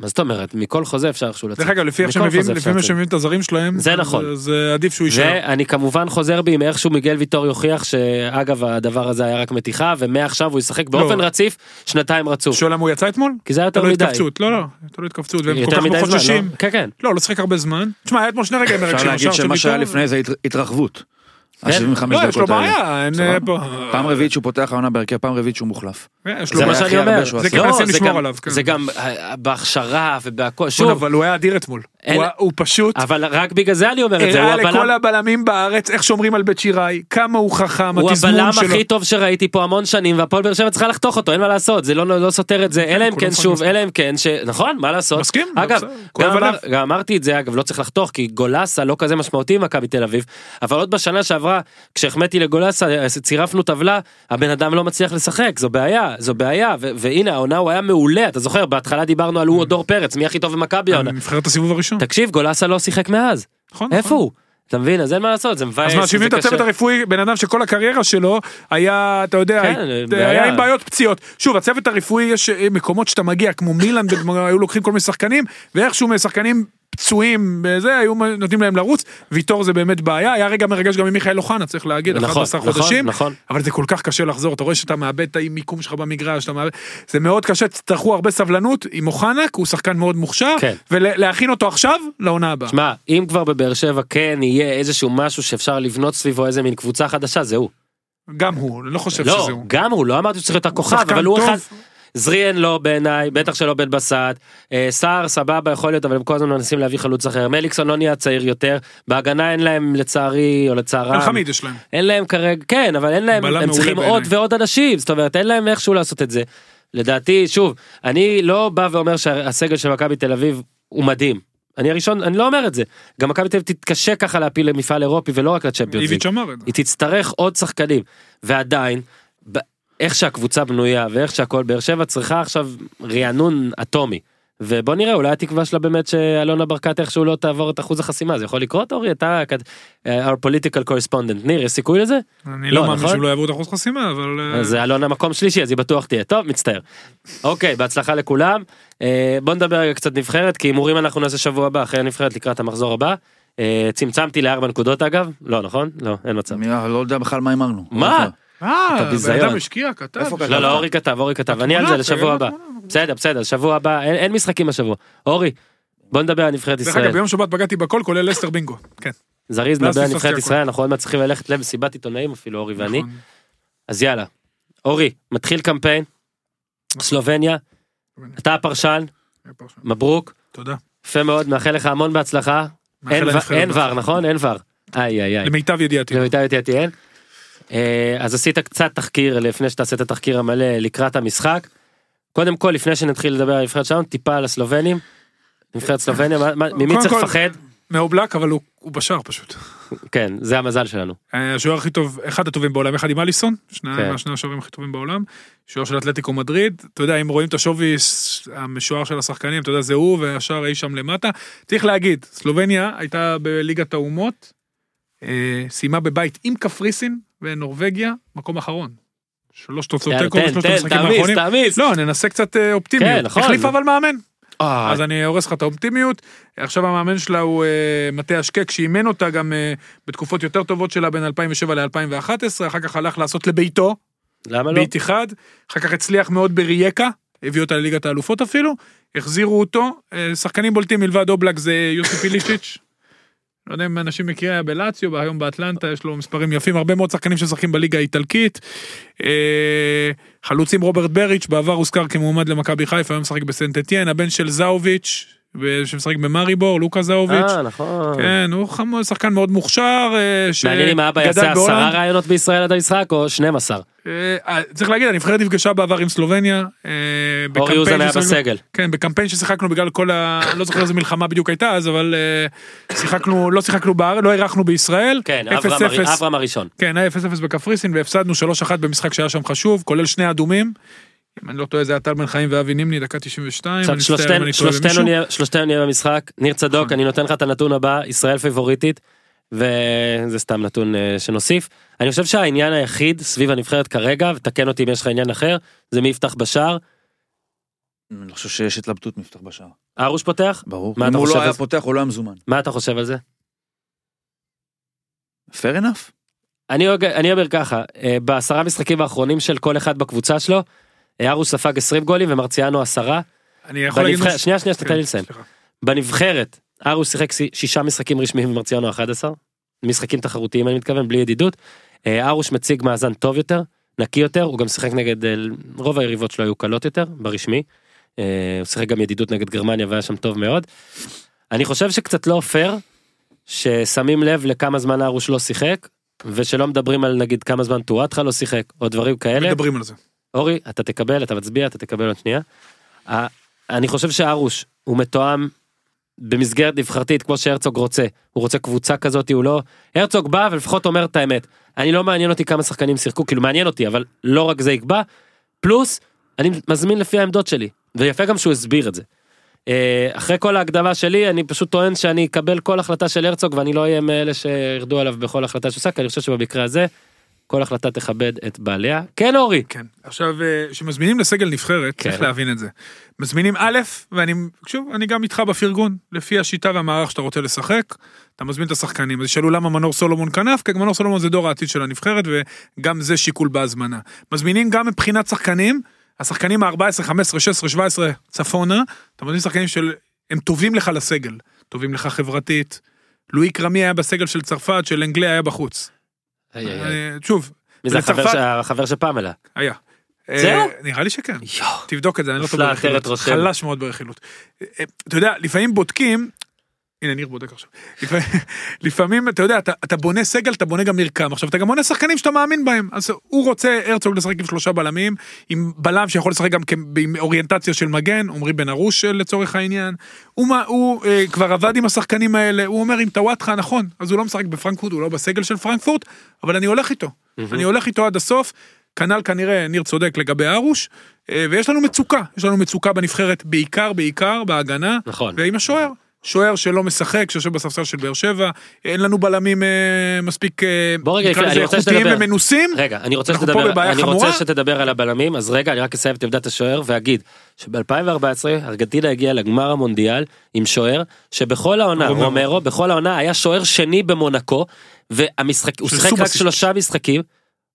מה זאת אומרת? מכל חוזה אפשר איכשהו לצאת. דרך אגב, לפי איך שמביאים, לפי מה. שמביאים את הזרים שלהם, זה נכון. אז אה, עדיף שהוא יישאר. ואני כמובן חוזר בי אם איכשהו מיגל ויטור יוכיח שאגב הדבר הזה היה רק מתיחה ומעכשיו הוא ישחק באופן רציף שנתיים רצוף. שואל למה הוא יצא אתמול? כי זה היה יותר תלוי מדי. התכווצות, לא לא, תלוי התכווצות, והם כל יותר כך מדי. לא? כן כן. לא, לא שחק הרבה זמן. תשמע, היה אתמול שני רגעים אפשר. להגיד שמה שהיה לפני זה הת- התרחבות. כן. ה-75 לא, יש לו דקות האלה. בעיה, אין אה, סבבה. פה... פעם רביעית שהוא פותח העונה בהרכב, פעם רביעית שהוא מוחלף. אה, יש לו זה מה בעיה. שאני אומר. שהוא זה עשה. כי לא, מנסים זה לשמור גם- עליו, כן. זה גם אה, בהכשרה ובהכל. שוב, אבל הוא היה אדיר אתמול. אין- הוא הוא פשוט... אבל רק בגלל זה אני אומר את זה. הוא הראה לכל הבלם- הבלמים בארץ איך שומרים על בית שיראי, כמה הוא חכם, הוא התזמון הבלם שלו. הכי טוב שראיתי פה המון שנים והפועל באר שבע צריכה לחתוך אותו אין מה לעשות זה לא לא סותר את זה אלא אם כן. שוב אלא אם כן. נכון מה לעשות מסכים, אגב גם. גם אמרתי את זה אגב לא צריך לחתוך כי גולסה לא כזה משמעותי עם מכבי תל אביב אבל עוד בשנה שעברה כשהחמאתי לגולסה אה, צירפנו טבלה הבן אדם לא מצליח לשחק זו בעיה זו בעיה ו- והנה העונה הוא היה מעולה אתה זוכר בהתחלה דיברנו על הוא או דור פרץ מי הכי טוב במכבי העונה נבחרת הסיבוב הראשון. תקשיב גולסה לא שיחק מאז נכון, איפה נכון. הוא. אתה מבין אז אין מה לעשות זה מבאס. אז מאשימים את הצוות. הרפואי, בן אדם שכל הקריירה שלו היה, אתה יודע, כן, היה. עם בעיות פציעות. שוב, הצוות הרפואי יש אה, מקומות שאתה מגיע, כמו מילאן, היו לוקחים כל מיני שחקנים, ואיכשהו משחקנים פצועים בזה, היו נותנים להם לרוץ, ויטור זה באמת בעיה, היה רגע מרגש גם עם מיכאל אוחנה, צריך להגיד, נכון, 11 נכון, חודשים, נכון. אבל זה כל כך קשה לחזור, אתה רואה שאתה מאבד את המיקום שלך במגרש, אתה מאבד, זה מאוד קשה, תצטרכו הרבה סבלנות עם אוחנה, כי הוא שחקן מאוד מוכשר, כן. ולהכין אותו עכשיו לעונה הבאה. שמע, אם כבר בבאר שבע כן יהיה איזשהו משהו שאפשר לבנות סביבו איזה מין קבוצה חדשה, זה הוא. גם הוא, אני לא חושב לא, שזה הוא. גם הוא, לא אמרתי שצריך להיות הכוכב, אבל הוא. אחד... זריאן לא בעיניי, בטח שלא בן בסט, אה, סער סבבה יכול להיות, אבל הם כל הזמן מנסים להביא חלוץ אחר, מליקסון לא נהיה צעיר יותר, בהגנה אין להם לצערי, או לצערם, אלחמיד יש להם. אין להם כרגע, כן, אבל אין להם, הם צריכים בעיניי. עוד ועוד אנשים, זאת אומרת, אין להם איכשהו לעשות את זה. לדעתי, שוב, אני לא בא ואומר שהסגל של מכבי תל אביב הוא מדהים. אני הראשון, אני לא אומר את זה. גם מכבי תל אביב תתקשה ככה להפיל למפעל אירופי ולא רק לצ'מפיונס ליג. איביץ' אמר את זה. היא תצטרך עוד שחקנים ועדיין איך שהקבוצה בנויה ואיך שהכל באר שבע צריכה עכשיו רענון אטומי. ובוא נראה אולי התקווה שלה באמת שאלונה ברקת איכשהו לא תעבור את אחוז החסימה זה יכול לקרות אורי אתה כת- our political correspondent ניר יש סיכוי לזה? אני לא, לא מאמין נכון? שהוא לא יעבור את אחוז חסימה, אבל... אה, אז אלונה מקום שלישי אז היא בטוח תהיה טוב מצטער. אוקיי בהצלחה לכולם אה, בוא נדבר רגע קצת נבחרת כי הימורים אנחנו נעשה שבוע הבא אחרי הנבחרת לקראת המחזור הבא. אה, צמצמתי לארבע נקודות אגב לא נכון לא אין מצב. לא יודע בכלל מה הימרנו. מה? אה, בן. אדם השקיע, כתב. לא לא אורי כתב אורי כתב אני על זה לשבוע הבא. בתמונה. בסדר בסדר שבוע הבא אין, משחקים השבוע. אורי בוא נדבר על נבחרת דרך ישראל. אגב, ביום שבת בגדתי בכל, כולל לסטר בינגו. כן. זריז נדבר על נבחרת. ישראל אנחנו עוד מעט צריכים ללכת למסיבת עיתונאים אפילו אורי ואני. נכון. אז יאללה. אורי מתחיל קמפיין. סלובניה. אתה הפרשן מברוק. תודה. יפה מאוד מאחל לך המון בהצלחה. אין. ור נכון אין ור. איי איי איי. למיטב ידיעתי. למיטב ידיעתי אין. אה, אז עשית קצת תחקיר לפני שתעשה את התחקיר המלא לקראת המשחק. קודם כל לפני שנתחיל לדבר על הנבחרת שלנו טיפה על הסלובנים. נבחרת סלובניה ממי צריך לפחד? מאובלק, אבל הוא הוא בשער פשוט. כן זה המזל שלנו. אה, השוער הכי טוב, אחד הטובים בעולם, אחד עם אליסון, שני כן. מהשני השוערים הכי טובים בעולם. שוער של אתלטיקו מדריד, אתה יודע, אם רואים את השווי המשוער של השחקנים, אתה יודע, זה הוא והשער אי שם למטה. צריך להגיד, סלובניה הייתה בליגת האומות, אה, סיימה בבית עם קפריסין ונורבגיה, מקום אחרון. שלוש תוצאות תיקו תן בשלושת תן המשחקים תעמיס האחרונים. תעמיס. לא, ננסה קצת אה, אופטימיות. כן, נכון. החליף אבל מאמן. אה, אז אני הורס לך את האופטימיות. עכשיו המאמן שלה הוא אה, מטה אשקק, שאימן אותה גם בתקופות יותר טובות שלה בין 2007 ל-2011, אחר כך הלך לעשות לביתו, למה לא? בית אחד, אחר כך הצליח מאוד ברייקה, הביא אותה לליגת האלופות אפילו, החזירו אותו, שחקנים בולטים מלבד אובלק זה יוסי [LAUGHS] פילישיץ', לא יודע אם אנשים מכירים, היה בלאציו, היום באטלנטה, יש לו מספרים יפים, הרבה מאוד שחקנים שמשחקים בליגה האיטלקית. אה, חלוצים רוברט בריץ', בעבר הוזכר כמועמד למכבי חיפה, היום משחק בסנט הבן של זאוביץ', שמשחק במאריבור, לוקה זאוביץ'. אה נכון. כן, הוא חמור, שחקן מאוד מוכשר, אה, מעניין אם האבא יעשה עשרה. ראיונות בישראל עד המשחק או 12. אה, אה, צריך להגיד, הנבחרת נפגשה בעבר עם סלובניה. אורי אוזן היה בסגל. כן, בקמפיין ששיחקנו בגלל כל ה... לא זוכר איזה מלחמה בדיוק הייתה אז, אבל שיחקנו, לא שיחקנו בארץ, לא אירחנו בישראל. כן, 0-0. אברהם הר- אברהם הראשון. כן, היה 0-0 בקפריסין והפסדנו 3-1 במשחק שהיה שם חשוב, כולל שני אדומים. אם אני לא טועה זה היה טל בן חיים ואבי נימני, דקה 92. עכשיו שלושתנו. נהיה- במשחק. ניר צדוק. אני נותן לך את הנתון הבא, ישראל פיבוריטית, וזה סתם נתון אה, שנוסיף. אני חושב שהעניין היחיד סביב הנבחרת כרגע, ותקן אותי אם יש לך עניין אחר, זה מי יפתח בשער. אני חושב שיש התלבטות מי יפתח בשער. ארוש פותח? ברור. מה אם הוא לא היה? פותח, הוא לא היה מזומן. מה אתה חושב על זה? fair enough. אני, אני אומר ככה, אה, בעשרה משחקים האחרונים של כל אחד בקבוצה שלו, ארוש ספג 20 גולים ומרציאנו עשרה. אני יכול להגיד... משהו? שנייה שנייה, כן, תן לי לסיים. סליחה. בנבחרת, ארוש שיחק שי- שישה משחקים רשמיים ומרציאנו 11. משחקים תחרותיים אני מתכוון, בלי ידידות. אה, ארוש מציג מאזן טוב יותר, נקי יותר, הוא גם שיחק נגד, אה, רוב היריבות שלו היו קלות יותר, ברשמי. אה, הוא שיחק גם ידידות נגד גרמניה והיה שם טוב מאוד. אני חושב שקצת לא פייר, ששמים לב לכמה זמן ארוש לא שיחק, ושלא מדברים על נגיד כמה זמן טואטחה לא שיחק, או דברים כאלה. מדברים על זה. אורי, אתה תקבל, אתה מצביע, אתה תקבל עוד שנייה. אני חושב שארוש הוא מתואם במסגרת נבחרתית כמו שהרצוג רוצה. הוא רוצה קבוצה כזאת, הוא לא... הרצוג בא ולפחות אומר את האמת. אני לא מעניין אותי כמה שחקנים שיחקו, כאילו מעניין אותי, אבל לא רק זה יקבע. פלוס, אני מזמין לפי העמדות שלי. ויפה גם שהוא הסביר את זה. אה, אחרי כל ההקדמה שלי, אני פשוט טוען שאני אקבל כל החלטה של הרצוג ואני לא אהיה מאלה שירדו עליו בכל החלטה שעושה, כי אני חושב שבמקרה הזה, כל החלטה תכבד את בעליה. כן אורי. כן. עכשיו, אה, כשמזמינים לסגל נבחרת, כן. צריך להבין את זה. מזמינים א', ואני, שוב, אני גם איתך בפרגון, לפי השיטה והמערך שאתה רוצה לשחק, אתה מזמין את השחקנים. אז ישאלו למה מנור סולומון כנף, כי מנור סולומון זה דור העתיד של הנבחרת, וגם זה שיקול בהזמנה. מזמינים גם מבחינת שחקנים, השחקנים ה-14, 15, 16, 17 צפונה, אתה מזמין שחקנים של, הם טובים לך לסגל, טובים לך חברתית. לואי קרמי היה בסגל של צרפת, של אנגליה היה בחוץ. שוב, מי זה החבר של פמלה? היה. זהו? אה, נראה לי שכן. תבדוק את זה, אני לא טוב ברכילות. חלש מאוד ברכילות. אה, אתה יודע, לפעמים בודקים, הנה ניר בודק עכשיו. לפעמים- אתה יודע, אתה- אתה בונה סגל, אתה בונה גם מרקם. עכשיו, אתה גם בונה שחקנים שאתה מאמין בהם. אז הוא רוצה, הרצוג לשחק עם שלושה בלמים, עם בלם שיכול לשחק גם עם אוריינטציה של מגן, עמרי בן ארוש אה, לצורך העניין. הוא מה- הוא אה, כבר עבד עם השחקנים האלה, הוא אומר, אם טוואטחה, נכון, אז הוא לא משחק בפרנקפורט, הוא לא בסגל של פרנקפורט, אבל אני הולך איתו. אני הולך איתו עד הסוף. כנ"ל כנראה ניר צודק לגבי ארוש, אה, ויש לנו מצוקה, יש לנו מצוקה בנבחרת בעיקר, בעיקר בהגנה, נכון. ועם השוער. שוער שלא משחק, שיושב בספסל של באר שבע, אין לנו בלמים אה, מספיק, אה, בוא רגע, נקרא לזה איכותיים. ומנוסים. רגע, אני רוצה שתדבר, אני. רוצה שתדבר על הבלמים, אז רגע, אני רק אסיים את עמדת השוער ואגיד שב-2014 ארגנטינה הגיעה לגמר המונדיאל עם שוער שבכל העונה, רומרו. רומרו, בכל העונה היה שוער שני במונקו, והמשחק, הוא שיחק רק. שלושה משחקים,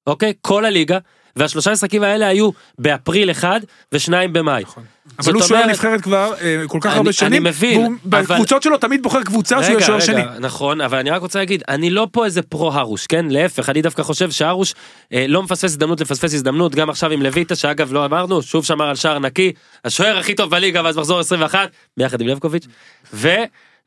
אוקיי? כל הליגה, והשלושה משחקים האלה היו באפריל אחד ושניים במאי. אבל הוא שוער אומרת- נבחרת כבר אה, כל כך אני- הרבה אני שנים, מבין, והוא אבל- בקבוצות שלו תמיד בוחר קבוצה שהוא יהיה שוער שני. נכון, אבל אני רק רוצה להגיד, אני לא פה איזה פרו הרוש, כן? להפך, אני דווקא חושב שהרוש אה, לא מפספס הזדמנות לפספס הזדמנות, גם עכשיו עם לויטה, שאגב לא אמרנו, שוב שמר על שער נקי, השוער הכי טוב בליגה, ואז מחזור 21, ביחד עם לבקוביץ', ו...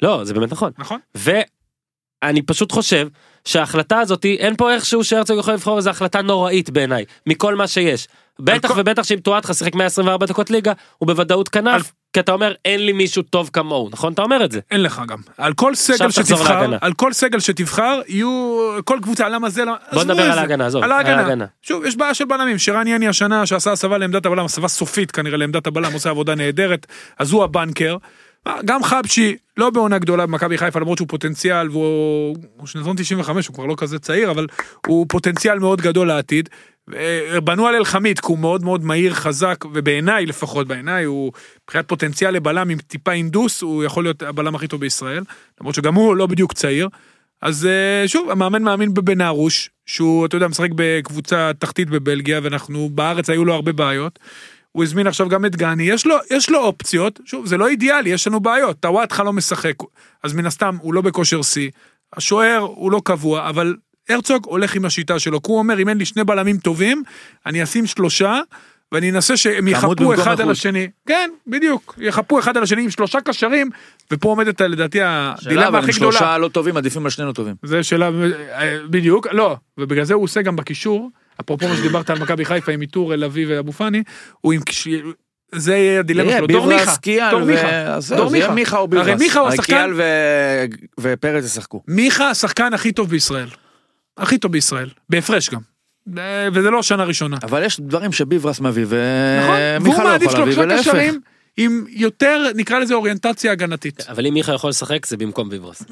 לא, זה באמת נכון. נכון? ואני פשוט חושב שההחלטה הזאתי, אין פה איכשהו שהרצוג יכול לבחור איזו החלטה נוראית בעיניי, מכל מה שיש. בטח כל- ובטח שאם טואטחה שיחק 124 דקות ליגה, הוא בוודאות על- כנף, כי אתה אומר, אין לי מישהו טוב כמוהו, נכון? אתה אומר את זה. אין לך גם. על כל סגל שתבחר, להגנה. על כל סגל שתבחר, יהיו כל קבוצה, למה זה, למה... בוא נדבר על. ההגנה, עזוב, על על. ההגנה. שוב, יש בעיה של בלמים, שרן יני השנה שעשה הסבה לעמדת הבלם, הסבה סופית כנראה לעמדת הבלם, עושה עבודה נהדרת, אז הוא הבנקר. גם חבשי, לא בעונה גדולה במכבי חיפה, למרות שהוא פוטנציאל, והוא הוא שנתון 95, הוא כבר לא כזה צעיר, אבל הוא פוטנציאל מאוד גדול לעתיד. אה, בנו על אלחמיד, כי הוא מאוד מאוד מהיר, חזק, ובעיניי לפחות, בעיניי הוא מבחינת פוטנציאל לבלם עם טיפה אינדוס, הוא יכול להיות הבלם הכי טוב בישראל, למרות שגם הוא לא בדיוק צעיר. אז אה, שוב, המאמן מאמין בבן ארוש, שהוא, אתה יודע, משחק בקבוצה תחתית בבלגיה, ואנחנו, בארץ היו לו הרבה בעיות. הוא הזמין עכשיו גם את גני, יש לו, יש לו אופציות, שוב, זה לא אידיאלי, יש לנו בעיות, טוואטחה לא משחק, אז מן הסתם הוא לא בכושר שיא, השוער הוא לא קבוע, אבל הרצוג הולך עם השיטה שלו, כי הוא אומר, אם אין לי שני בלמים טובים, אני אשים שלושה, ואני אנסה שהם יחפו אחד על איכות. השני. כן, בדיוק, יחפו אחד על השני עם שלושה קשרים, ופה עומדת לדעתי שאלה, הדילמה אבל הכי גדולה. שלושה לא טובים, עדיפים על שנינו טובים. זה שאלה, אה, בדיוק, לא, ובגלל זה הוא עושה גם בקישור, אפרופו מה שדיברת על מכבי חיפה עם איתור, אלעבי ואבו פאני, הוא עם, כש- זה יהיה הדילמה שלו, דור מיכה, קיאל, דור מיכה, דור זה יהיה מיכה. מיכה או הרי ביברס. מיכה הוא הרי השחקן- ופרץ ישחקו. מיכה השחקן הכי טוב בישראל, הכי טוב בישראל, בהפרש גם, וזה לא שנה ראשונה, אבל יש דברים שביברס מביא נכון, ומיכה לא יכול להביא, שלושה ולהפך. קשרים עם יותר, נקרא לזה אוריינטציה הגנתית. אבל אם מיכה יכול לשחק זה במקום ביברס.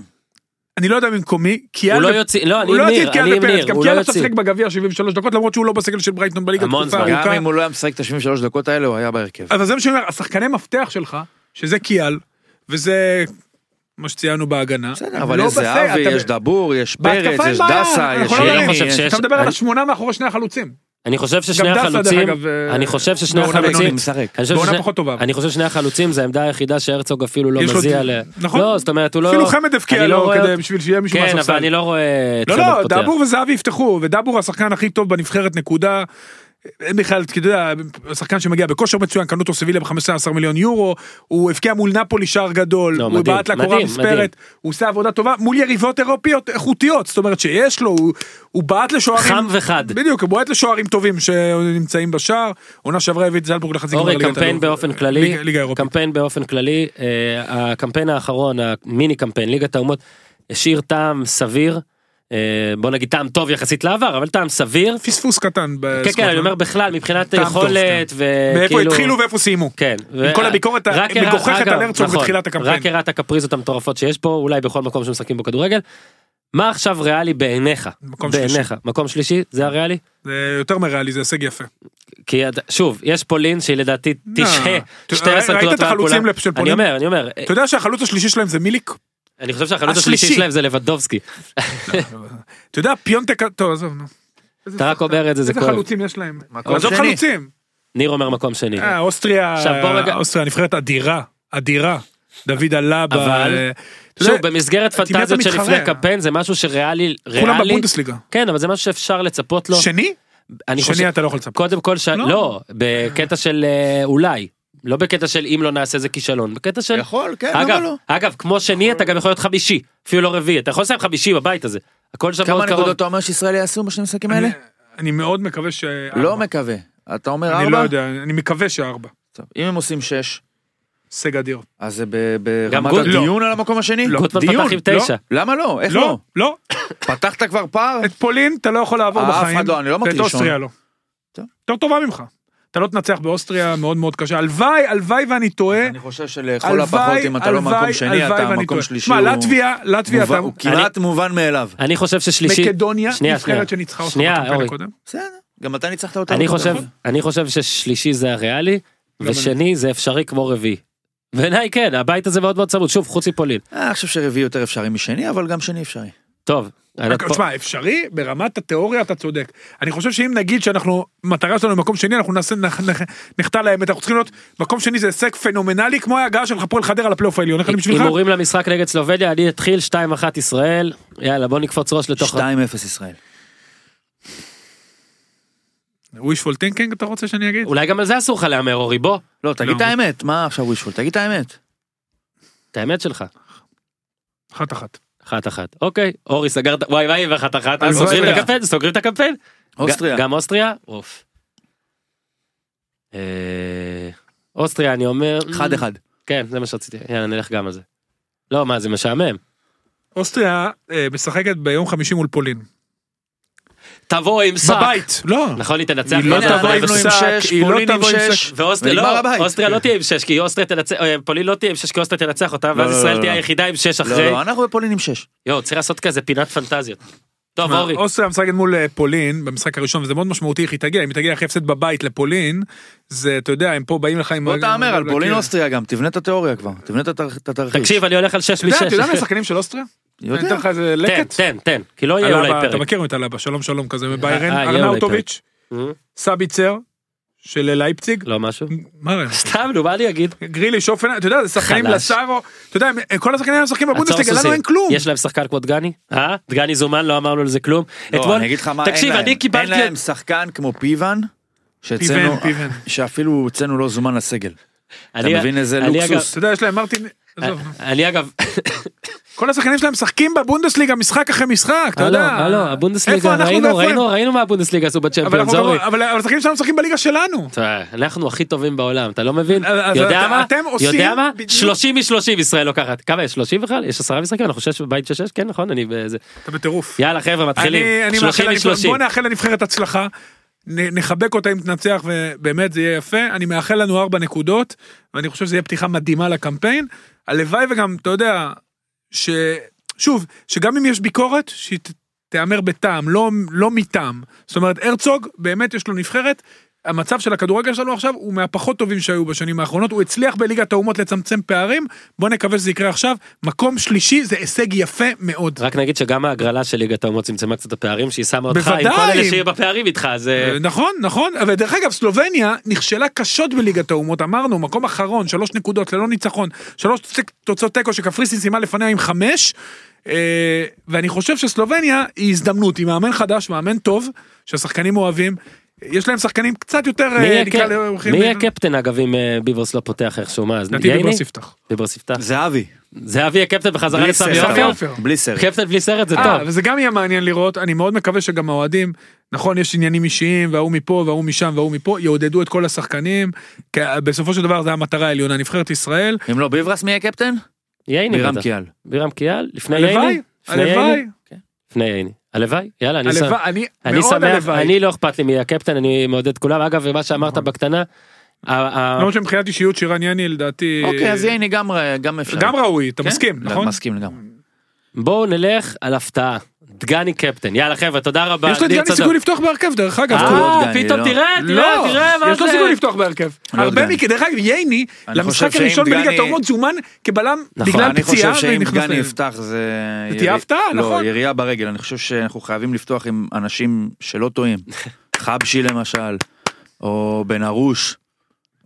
אני לא יודע במקומי, כי הוא אל- לא יוציא, לא, אני עם לא ניר, קיאל אני עם ניר, גם הוא קיאל לא עכשיו יוציא. שיחק בגביע 73 דקות למרות שהוא לא בסגל של ברייטון בליגה תקופה. ארוכה. גם אם הוא לא היה משחק את ה-73 דקות האלה, הוא היה בהרכב. אבל זה מה שאני אומר, השחקני מפתח שלך, שזה קיאל, וזה מה שציינו בהגנה. בסדר, אבל לא זהבי, אתה- יש דבור, יש פרץ, יש דסה, יש אני לא חושב. שיש- אתה מדבר על השמונה מאחורי שני החלוצים. אני חושב ששני החלוצים, אה, אני חושב ששני החלוצים. אני חושב ששני- טובה. אני חושב ששני החלוצים זה העמדה היחידה שהרצוג אפילו לא מזיע ל... נכון. לא, זאת אומרת, הוא לא... אפילו חמד הבקיע לא לו כדי בשביל שיהיה מישהו כן, מהספסל. אבל אני לא רואה את לא, לא. דאבור וזהבי יפתחו, ודאבור השחקן הכי טוב בנבחרת, נקודה. אין בכלל, אתה יודע, השחקן שמגיע בכושר מצוין, קנו אותו סביליה ב-15 מיליון יורו, הוא הבקיע מול נפולי שער גדול, לא, הוא בעט לקורה. מספרת, הוא עושה עבודה טובה מול יריבות אירופיות איכותיות, זאת אומרת שיש לו, הוא- הוא בעט לשוערים, חם וחד. בדיוק, הוא בעט לשוערים טובים שנמצאים בשער, עונה שעברה הביא את זלבורג לחצי גמר אורי, ליגת קמפיין. באופן כללי. קמפיין באופן כללי, הקמפיין האחרון, המיני קמפיין, ליגת האומות, השאיר טעם סביר, בוא נגיד טעם טוב יחסית לעבר, אבל טעם סביר. פספוס קטן. כן, כן, אני אומר בכלל, מבחינת יכולת, כן. וכאילו... מאיפה התחילו ואיפה סיימו. כן. כל הביקורת המגוחכת על הרצוג נכון, בתחילת הקמפיין. רק הראה את הקפריזות המטורפות שיש פה, אולי בכל מקום שמשחקים בו כדורגל. מה עכשיו ריאלי בעיניך? מקום שלישי. בעיניך. מקום שלישי? זה הריאלי? זה יותר מריאלי, זה הישג יפה. כי שוב, יש פולין שהיא לדעתי לא. תשהה אתה- 12 ראית נקודות את מעל החלוצים. של אני פולין? אומר, אני אומר, אתה יודע שהחלוץ השלישי שלהם זה מיליק? אני חושב שהחלוץ השלישי. שלהם זה לבדובסקי. אתה יודע, פיונטק, טוב, עזוב, נו. איזה אתה רק. אומר את זה, זה איזה כואב. חלוצים יש להם? מקום עזוב שני. חלוצים. ניר אומר מקום שני. אה, אוסטריה, אוסטריה נבחרת אדירה, אדירה. דוד אלבה. אבל, אה, שוב, במסגרת פנטזיות של? לפני קמפיין זה משהו שריאלי, כולם ריאלי, בבונדסליגה. כן אבל זה משהו שאפשר לצפות לו. שני? אני שני אתה לא יכול לצפות. קודם כל. לא. לא, בקטע של אה, אולי, לא בקטע של אם לא נעשה זה כישלון, בקטע של, יכול, כן, אגב, למה לא? אגב, כמו שני אתה גם יכול להיות חמישי, אפילו לא רביעי, אתה יכול לסיים חמישי בבית הזה, הכל שם כמה מאוד קרוב. נקודות אתה אומר שישראל יעשו בשני המשחקים האלה? אני- מאוד מקווה ש... לא מקווה. אתה אומר אני לא ארבע? יודע, אני מקווה שארבע. טוב, אם הם עושים שש, הישג אדיר. אז זה ברמת הדיון על המקום השני? לא. גוטמן דיון. פתח עם לא. תשע. למה לא? איך לא, לא? לא. פתחת כבר פער? את פולין אתה לא יכול לעבור אף בחיים. אחד לא, אני לא מכיר ואת אוסטריה לא. טוב. יותר טובה ממך. אתה לא תנצח באוסטריה מאוד מאוד קשה. הלוואי, הלוואי ואני טועה. אני חושב שלכל הפחות אם אתה לא מקום שני אתה ואני מקום. שלישי שמע, הוא לטביה, לטביה אתה... הוא כמעט מובן מאליו. אני חושב ששלישי, מקדוניה. נבחרת שניצחה אותך. הקודם. בסדר, גם אתה ניצחת אותה. אני. חושב, אני חושב ששלישי זה הריאלי, ושני זה אפשרי כמו רביעי. בעיניי כן, הבית הזה מאוד מאוד צמוד, שוב, חוץ מפולין. אה, אני חושב שרביעי יותר אפשרי משני, אבל גם שני אפשרי. טוב, תשמע, אפשרי, ברמת התיאוריה אתה צודק. אני חושב שאם נגיד שאנחנו, מטרה שלנו במקום שני, אנחנו נעשה, נח- נח- נחטא לאמת, אנחנו צריכים להיות, מקום שני זה הישג פנומנלי, כמו ההגעה של הפועל חדרה לפלייאוף העליון. איך אני בשבילך? הימורים למשחק נגד סלובדיה, אני אתחיל 2-1 ישראל, יאללה בוא נקפוץ ראש לתוך... 2-0 ישראל. wishful thinking אתה רוצה שאני אגיד? אולי גם על זה אסור לך להמר אורי, בוא. לא, תגיד לא. את האמת, מה עכשיו ווישפול? תגיד את האמת. את האמת שלך. אחת אחת. אחת אחת. אוקיי, אורי סגרת, וואי וואי ואחת אחת, סוגרים את. הקמפיין, סוגרים את הקמפיין. אוסטריה. גם אוסטריה? אוף. אה, אוסטריה אני אומר... 1-1. כן, זה מה שרציתי, יאללה נלך גם על זה. לא, מה זה משעמם. אוסטריה אה, משחקת ביום חמישי מול פולין. תבוא עם שק. בבית. לא. נכון, היא תנצח. היא לא לא תבוא עם שק, שש, היא לא תבוא עם שש. שק. ואוסטריה לא, לא תהיה עם 6 כי אוסטריה תנצח, אה, פולין לא תהיה עם 6 כי אוסטריה תנצח אותה לא, ואז לא, ישראל לא, תהיה לא. היחידה עם 6 לא, אחרי. לא, אנחנו בפולין עם 6. יואו צריך לעשות כזה פינת פנטזיות. טוב אורי. אוסטריה משחקת מול אה, פולין במשחק הראשון וזה מאוד משמעותי איך היא תגיע אם היא תגיע אחרי הפסד בבית לפולין זה אתה יודע הם פה באים לך עם בוא תהמר על פולין. אוסטריה גם, תבנה את התיאוריה כבר, תבנה את התר- את התרחיש. תקשיב אני הולך על 6 אתה יודע, מ-6. אתה יודע מי השחקנים של אוסטריה? אני. אתן לך איזה תן לקט. תן תן כי לא יהיה אולי אלבה, אתה פרק. מכיר את הלבה שלום שלום כזה מביירן אה, אולי ארנאוטוביץ' אה, סביצר של לייפציג לא משהו. מה? סתם נו מה אני אגיד. גרילי שופן אתה יודע זה שחקנים. לסארו אתה יודע כל השחקנים האלה משחקים בבונדסליגה לנו. אין כלום. יש להם שחקן כמו דגני? אה? דגני זומן לא אמרנו על זה כלום. לא, אתמול אני אגיד לך מה, אין תקשיב. אני אין קיבלתי להם שחקן כמו פיוון, שאצלנו, פיבן, פיבן. שאפילו אצלנו לא זומן לסגל. אתה אני- מבין איזה לוקסוס? אתה יודע יש להם מרטין. נו. אני אגב כל השחקנים שלהם משחקים בבונדסליגה משחק אחרי משחק אתה הלו יודע. הלו איפה הבונדסליגה אנחנו ראינו ואיפה ראינו הם? ראינו מה הבונדסליגה עשו בצ'מפיונס אורי. גם- אבל השחקנים שלנו משחקים בליגה שלנו. אנחנו הכי טובים בעולם אתה לא מבין? יודע מה? יודע מה? בדיוק- 30 מ-30 ישראל לוקחת. כמה יש? 30 בכלל? יש עשרה משחקים? אנחנו שש בית של שש? כן נכון? אני בזה אתה בטירוף. יאללה חבר'ה מתחילים. אני, אני 30 מאחל לנבחרת, מ-30 בוא נאחל לנבחרת הצלחה, נחבק אותה אם תנצח ובאמת זה יהיה יפה, אני מאחל לנו ארבע נקודות, ואני חושב שזה יהיה פתיחה מדהימה לקמפיין, הלוואי וגם, אתה יודע, ש... שוב, שגם אם יש ביקורת, שהיא תיאמר בטעם, לא, לא מטעם. זאת אומרת, הרצוג, באמת יש לו נבחרת. המצב של הכדורגל שלנו עכשיו הוא מהפחות טובים שהיו בשנים האחרונות, הוא הצליח בליגת האומות לצמצם פערים, בוא נקווה שזה יקרה עכשיו. מקום שלישי זה הישג יפה מאוד. רק נגיד שגם ההגרלה של ליגת האומות צמצמה קצת את הפערים שהיא שמה אותך עם בוודאי. כל אלה שיהיו בפערים איתך אז אה, נכון, נכון, אבל דרך אגב, סלובניה נכשלה קשות בליגת האומות, אמרנו, מקום אחרון, שלוש נקודות ללא ניצחון, שלוש תוצאות תיקו שקפריסין סיימה לפניה עם חמש, אה, ואני חושב שסלובניה היא הזדמנות, היא מאמן חדש, מאמן טוב, שהשחקנים אוהבים, יש להם שחקנים קצת יותר, מי אה, יהיה נקרא מי יהיה קפטן אגב אם אה, ביברס לא פותח איכשהו מה אז לדעתי? ביברס יפתח. ביברס יפתח זהבי. זהבי יהיה קפטן בחזרה לסמי עופר. בלי סרט. קפטן בלי סרט זה אה, טוב וזה גם יהיה מעניין לראות, אני מאוד מקווה שגם האוהדים, נכון, יש עניינים אישיים, וההוא מפה, וההוא משם, וההוא מפה, יעודדו את כל השחקנים, בסופו של דבר זה המטרה העליונה, נבחרת ישראל, אם לא ביברס מי יהיה קפטן? ייני בירם. קיאל. בירם קיאל לפני הלוואי, ייני לפני הלוואי, ייני? לפני ייני הלוואי יאללה אני הלוואי, אני אני מאוד שמח הלוואי. אני לא אכפת לי מי הקפטן אני מעודד כולם אגב מה שאמרת נכון. בקטנה. למרות שמבחינת אישיות שירן יני לדעתי, אוקיי אז ייני גם גם אפשר. גם ראוי, אתה כן? מסכים, לא, נכון? מסכים לגמרי. בואו נלך על הפתעה דגני קפטן יאללה חבר'ה תודה רבה יש לדגני. סיכוי לפתוח בהרכב דרך אגב. אה פתאום לא. תראה תראה לא, תראה מה יש לו זה. סיכוי לפתוח בהרכב. לא הרבה. מכם, דרך אגב, ייני, אני למשחק הראשון בליגת האומות זומן כבלם נכון, בגלל אני פציעה חושב שאם דגני יפתח זה... זה תהיה הפתעה, לא, נכון. ירייה ברגל, אני חושב שאנחנו חייבים לפתוח עם אנשים שלא טועים. [LAUGHS] חבשי למשל, או בן ארוש,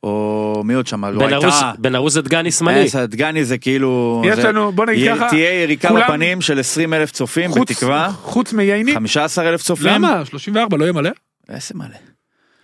או מי עוד שם? לא הייתה. בן ארוש זה דגני שמאלי. אה, דגני זה כאילו... יש לנו, בוא נגיד ככה, תהיה יריקה בפנים של 20 אלף צופים בתקווה, חוץ מייני, 15 אלף צופים. למה? 34 לא יהיה מלא? איזה מלא.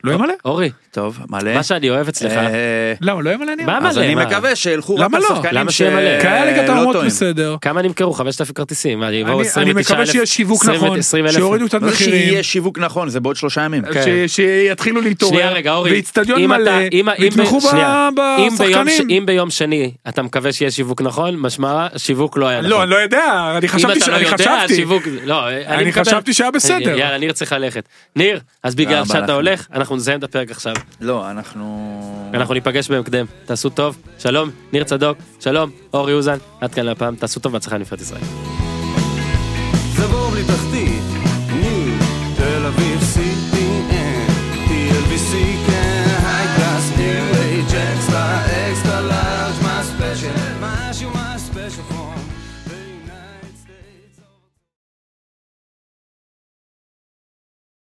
לא יהיה מלא? אורי טוב, מלא. מה שאני אוהב אצלך. אה, למה לא יהיה מלא נראה? מה אז מלא, אני מה? מקווה שילכו רק למה לא? השחקנים למה ש... שיהיה מלא? קהל ליגת לא האומות טועים. בסדר. כמה נמכרו 5,000 כרטיסים. אני- 29,000, אני מקווה שיהיה שיווק 20 נכון, 20,000. שיורידו קצת לא מחירים, שיהיה שיווק נכון, זה בעוד שלושה ימים. כן. ש- שיתחילו להתעורר, שנייה רגע אורי. ואיצטדיון מלא, ויתמכו בשחקנים. אם ביום שני אתה מקווה שיהיה שיווק נכון משמע שיווק לא היה נכון. לא, אני לא יודע, אני אם חשבתי לא אני יודע, חשבתי, לא, אני שהיה בסדר. יאללה, ניר צריך ללכת. ניר, אז בגלל רבה שאתה לכם. הולך, אנחנו נסיים את הפרק עכשיו. לא, אנחנו... אנחנו ניפגש בהקדם. תעשו טוב, שלום, ניר צדוק, שלום, אורי אוזן, עד כאן להפעם, תעשו טוב בהצלחה לנבחרת ישראל.